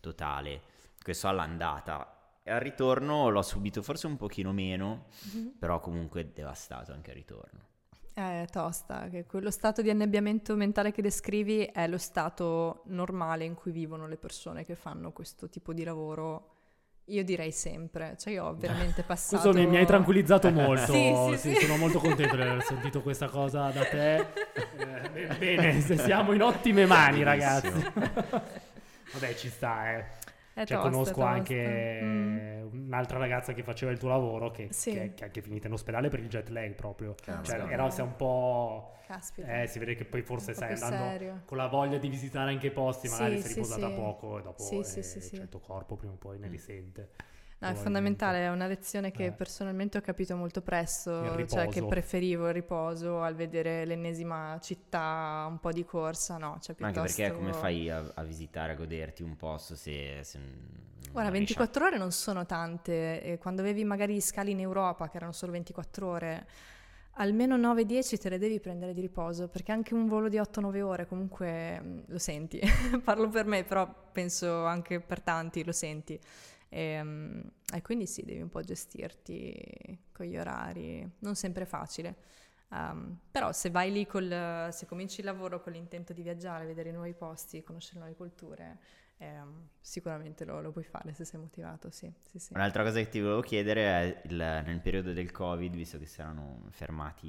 totale. Questo all'andata. E al ritorno l'ho subito forse un pochino meno, Mhm. però comunque devastato anche al ritorno. È tosta, che quello stato di annebbiamento mentale che descrivi è lo stato normale in cui vivono le persone che fanno questo tipo di lavoro. Io direi sempre, cioè io ho veramente [LAUGHS] passato... Questo mi, mi hai tranquillizzato molto. [LAUGHS] Sì, sì, sì, sì. Sono molto contento di aver sentito questa cosa da te. [LAUGHS] Eh, be- bene, se siamo in ottime mani, ragazzi. Vabbè, ci sta, eh. È Cioè, tosta, conosco tosta. anche Mm. un'altra ragazza che faceva il tuo lavoro che, Sì. che- che è anche finita in ospedale per il jet lag proprio. Ah, Cioè, era sei un po'... Caspita. Eh, si vede che poi forse stai andando serio. con la voglia di visitare anche i posti, Sì, magari sei sì, riposata sì. poco e dopo Sì, eh, sì, sì, sì. cioè, il tuo corpo prima o poi ne Mm. risente. No, è fondamentale, è una lezione che Eh. personalmente ho capito molto presto, cioè che preferivo il riposo al vedere l'ennesima città, un po' di corsa, no, cioè Ma Anche piuttosto... perché come fai a, a visitare, a goderti un posto se... se non Guarda, riesci a- 24 ore non sono tante, e quando avevi magari gli scali in Europa, che erano solo 24 ore, almeno 9-10 te le devi prendere di riposo, perché anche un volo di 8-9 ore comunque mm, lo senti. [LAUGHS] Parlo per me, però penso anche per tanti lo senti. E, mm, e quindi sì, devi un po' gestirti con gli orari, non sempre facile. Um, però se vai lì col, se cominci il lavoro con l'intento di viaggiare, vedere nuovi posti, conoscere nuove culture, ehm, sicuramente lo, lo puoi fare se sei motivato, sì, sì, sì. Un'altra cosa che ti volevo chiedere è il- nel periodo del Covid, visto che si erano fermati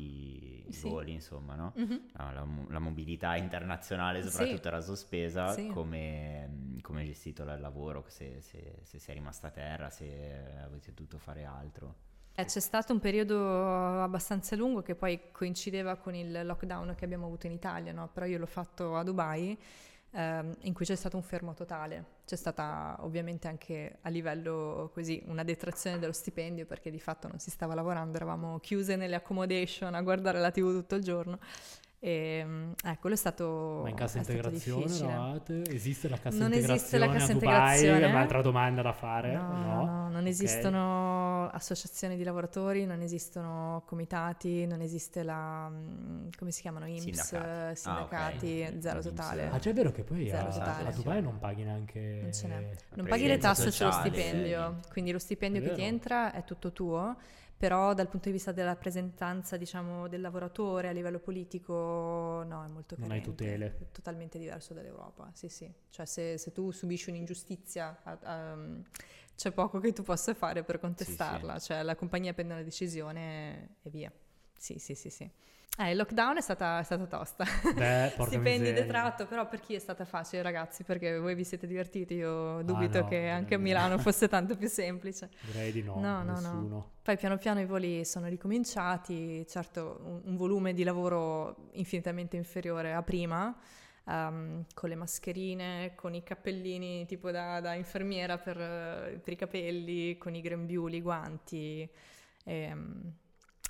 i voli, insomma, no? Mhm. La, la la mobilità internazionale soprattutto era sospesa, come, come hai gestito il lavoro, se, se, se sei rimasta a terra, se avete dovuto fare altro. Eh, c'è stato un periodo abbastanza lungo che poi coincideva con il lockdown che abbiamo avuto in Italia, no? Però io l'ho fatto a Dubai, ehm, in cui c'è stato un fermo totale. C'è stata ovviamente anche a livello così una detrazione dello stipendio perché di fatto non si stava lavorando, eravamo chiuse nelle accommodation a guardare la TV tutto il giorno. E mm, eh, quello è stato, Ma in cassa integrazione eravate? Esiste la cassa Non integrazione esiste la cassa a Dubai? integrazione. È un'altra domanda da fare. No, No, no, no, non Ok. esistono associazioni di lavoratori, non esistono comitati, non esiste la, mm, come si chiamano, IMSS, Sindacati. sindacati, Ah, ok. zero totale. Ah, cioè è vero che poi a, a Dubai non paghi neanche... Non ce n'è. Non paghi le tasse sullo sociale, stipendio, sì. quindi lo stipendio che ti entra è tutto tuo, però dal punto di vista della rappresentanza, diciamo, del lavoratore a livello politico, no, è molto Non hai carente. tutele. È totalmente diverso dall'Europa, sì, sì. Cioè se, se tu subisci un'ingiustizia, a- c'è poco che tu possa fare per contestarla, cioè la compagnia prende una decisione e via. Sì, sì, sì, sì. Eh, il lockdown è stata, è stata tosta. Beh, [LAUGHS] Stipendi detratto, però per chi è stata facile, ragazzi? Perché voi vi siete divertiti, io dubito no, che anche a. Milano [LAUGHS] fosse tanto più semplice. Direi di no, No, no, no. nessuno. Poi piano piano i voli sono ricominciati, certo un, un volume di lavoro infinitamente inferiore a prima, ehm, con le mascherine, con i cappellini tipo da, da infermiera per, eh, per i capelli, con i grembiuli, i guanti. ehm,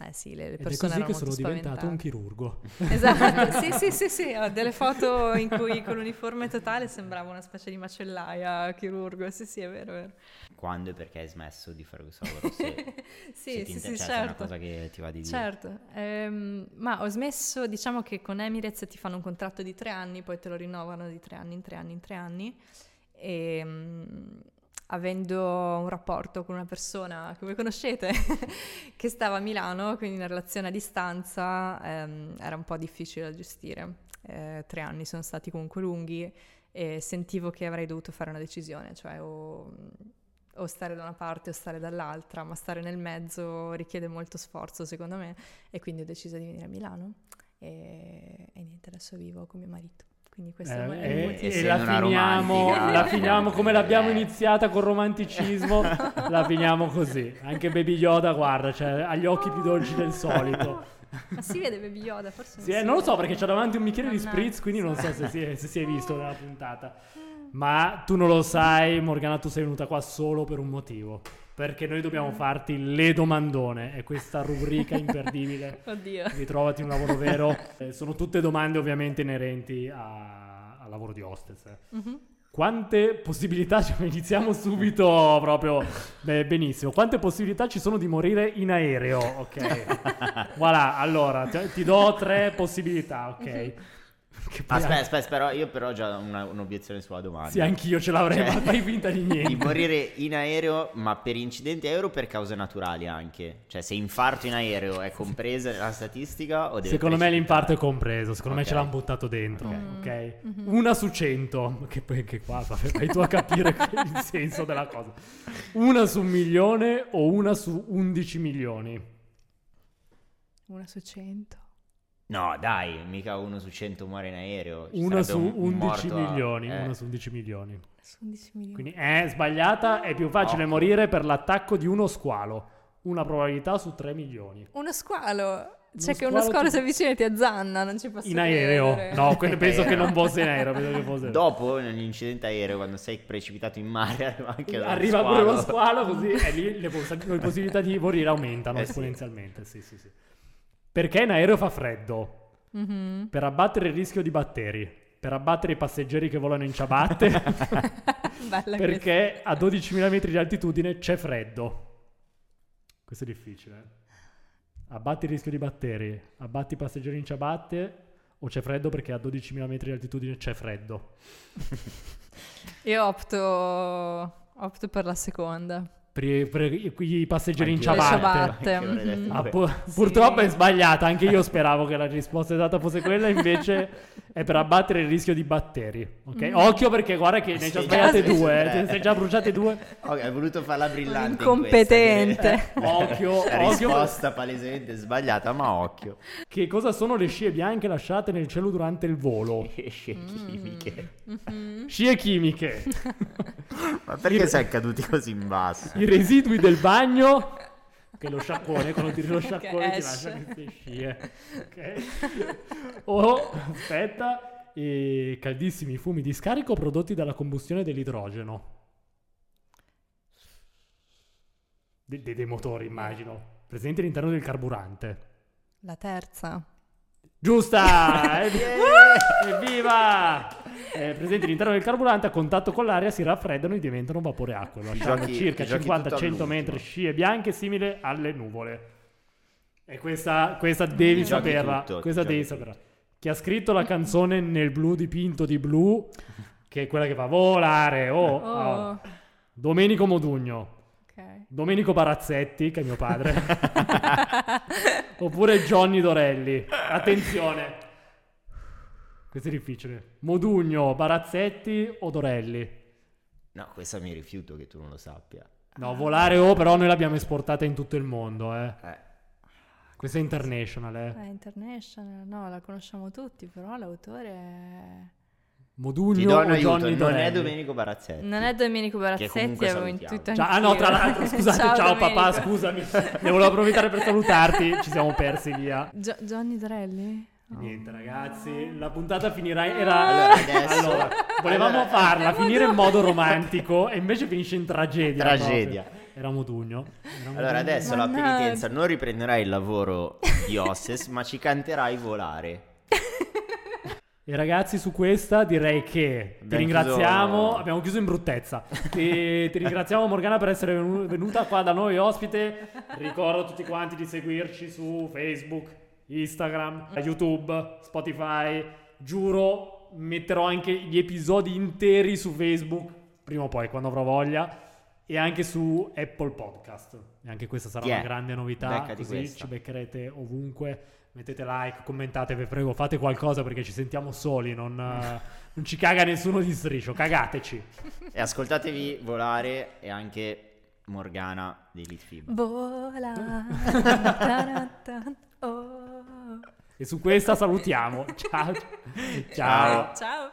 Eh sì, le, le Ed è persone così che sono diventato un chirurgo. [LAUGHS] Esatto, sì, sì, sì, sì, ho delle foto in cui con l'uniforme totale sembrava una specie di macellaia chirurgo, sì, sì, è vero, è vero. Quando e perché hai smesso di fare questo lavoro? Se, [LAUGHS] sì, se sì, sì, se è una certo. cosa che ti va di dire. Certo, ehm, ma ho smesso, diciamo che con Emirates ti fanno un contratto di tre anni, poi te lo rinnovano di tre anni in tre anni in tre anni e mm, avendo un rapporto con una persona che voi conoscete [LAUGHS] che stava a Milano, quindi una relazione a distanza, ehm, era un po' difficile da gestire. Eh, tre anni sono stati comunque lunghi e sentivo che avrei dovuto fare una decisione, cioè o, o stare da una parte o stare dall'altra, ma stare nel mezzo richiede molto sforzo secondo me e quindi ho deciso di venire a Milano e, e niente, adesso vivo con mio marito. Quindi questo è il mo- è il Eh, motivo. e, la finiamo, romantica. la finiamo come l'abbiamo Eh. iniziata col romanticismo, la finiamo così. Anche Baby Yoda, guarda, cioè, ha gli occhi più dolci del solito. Ma si vede Baby Yoda, forse Sì, eh, non lo so perché c'ha davanti un bicchiere di spritz, quindi non so se si è, se si è visto nella puntata. Ma tu non lo sai, Morgana, tu sei venuta qua solo per un motivo. Perché noi dobbiamo farti le domandone. È questa rubrica [LAUGHS] imperdibile. Oddio. Ritrovati un lavoro vero. Eh, sono tutte domande ovviamente inerenti a- al lavoro di hostess. Mhm. Quante possibilità, cioè, [LAUGHS] iniziamo subito proprio beh, benissimo, quante possibilità ci sono di morire in aereo, ok? [LAUGHS] voilà, allora, ti, do tre possibilità, ok? Poi Aspetta, anche- aspetta, aspetta, io però ho già una- un'obiezione sulla domanda. Sì, anch'io ce l'avrei, Cioè, ma fai finta di [LAUGHS] niente. Di morire in aereo, ma per incidenti aereo o per cause naturali anche? Cioè, se infarto in aereo è compresa nella statistica o deve Secondo me l'infarto è compreso, secondo me Ok. ce l'hanno buttato dentro, Ok. ok? Mhm. Una su cento, che poi anche qua fai tu a capire il [LAUGHS] senso della cosa. Una su un milione o una su 11 milioni? Una su cento. No, dai, mica uno su 100 muore in aereo. Sarebbe su un- un 11 morto a- milioni, eh. una su 11 milioni. Una su 11 milioni. Quindi è sbagliata, è più facile No. morire per l'attacco di uno squalo. Una probabilità su 3 milioni. Uno squalo. C'è Uno che uno squalo ti- si avvicina e ti azzanna, non ci posso In aereo? credere. No, penso [LAUGHS] che non fosse in aereo, penso che fosse... Dopo, nell'incidente aereo, quando sei precipitato in mare, [LAUGHS] arriva anche lo Arriva squalo. pure lo squalo così e lì le, [LAUGHS] poss- le possibilità di morire aumentano Eh sì. esponenzialmente. Sì, sì, sì. Perché in aereo fa freddo? Mhm. Per abbattere il rischio di batteri. Per abbattere i passeggeri che volano in ciabatte. [LAUGHS] [LAUGHS] Perché a 12.000 metri di altitudine c'è freddo. Questo è difficile. eh. Abbatti il rischio di batteri. Abbatti i passeggeri in ciabatte. O c'è freddo perché a 12.000 metri di altitudine c'è freddo. [LAUGHS] Io opto, opto per la seconda. Per i, per i- passeggeri in ciabatte. ciabatte. Anche avrei detto mhm. Ah, pu- Sì. Purtroppo è sbagliata, anche io speravo che la risposta esatta fosse quella, invece [LAUGHS] è per abbattere il rischio di batteri. Ok? Mm. Occhio perché guarda che ne hai già sbagliate [LAUGHS] due, eh, eh. te ne sei già bruciate due. Ok, hai voluto farla brillante. Incompetente. in [LAUGHS] Occhio, La occhio. risposta palesemente sbagliata, ma occhio. Che cosa sono le scie bianche lasciate nel cielo durante il volo? Esce chimiche. Mhm. Scie chimiche, Ma perché sei caduti così in basso? i residui del bagno, che lo sciacquone, quando tiri lo [LAUGHS] sciacquone ti lascia queste scie. Ok? [LAUGHS] O, aspetta, i caldissimi fumi di scarico prodotti dalla combustione dell'idrogeno. De- de- dei motori, immagino. Presenti all'interno del carburante. La terza. Giusta! [LAUGHS] Ev- Evviva! Eh, presenti all'interno del carburante a contatto con l'aria si raffreddano e diventano vapore acqua, lasciando giochi- circa ti giochi tutto 50-100 all'ultimo. metri scie bianche simile alle nuvole. E questa, questa devi saperla. tutto, questa devi tutto. saperla. Chi ha scritto la canzone Nel blu dipinto di blu, che è quella che fa volare, oh, Oh, oh. Domenico Modugno. Domenico Barazzetti, che è mio padre. [LAUGHS] Oppure Johnny Dorelli. Attenzione. Questo è difficile. Modugno, Barazzetti o Dorelli? No, questa mi rifiuto che tu non lo sappia. No, volare o però noi l'abbiamo esportata in tutto il mondo, eh. Eh, Questa è international, eh. È international, no, la conosciamo tutti, però l'autore è... Modugno o aiuto, Johnny non Dorelli? è Domenico Barazzetti. Non è Domenico Barazzetti, comunque avevo salutiamo. intuito Ciao- anch'io. ah no, tra l'altro, scusate, ciao, papà, Domenico. scusami. Ne volevo approfittare per salutarti, ci siamo persi via. Gio- Johnny Dorelli? Oh. Niente ragazzi, la puntata finirà era Allora, adesso- Allora, volevamo Allora- farla finire in modo romantico e invece finisce in tragedia. Tragedia. proprio. Era Modugno. Era Allora Modugno. adesso la penitenza non riprenderai il lavoro di Osses, ma ci canterai volare. [LAUGHS] E ragazzi, su questa direi che ti Abbiamo ringraziamo. chiuso- Abbiamo chiuso in bruttezza. Ti, ti ringraziamo, Morgana, per essere venu- venuta qua da noi ospite. Ricordo a tutti quanti di seguirci su Facebook, Instagram, YouTube, Spotify. Giuro, metterò anche gli episodi interi su Facebook, prima o poi, quando avrò voglia. E anche su Apple Podcast. E anche questa sarà Yeah. una grande novità. Beccati Così questa. ci beccherete ovunque. Mettete like, commentate, vi prego, fate qualcosa perché ci sentiamo soli, non, eh, non ci caga nessuno di striscio, cagateci. E ascoltatevi volare e anche Morgana di Litfib. Vola. Oh. [LAUGHS] E su questa salutiamo. Ciao. [LAUGHS] Ciao. Ciao.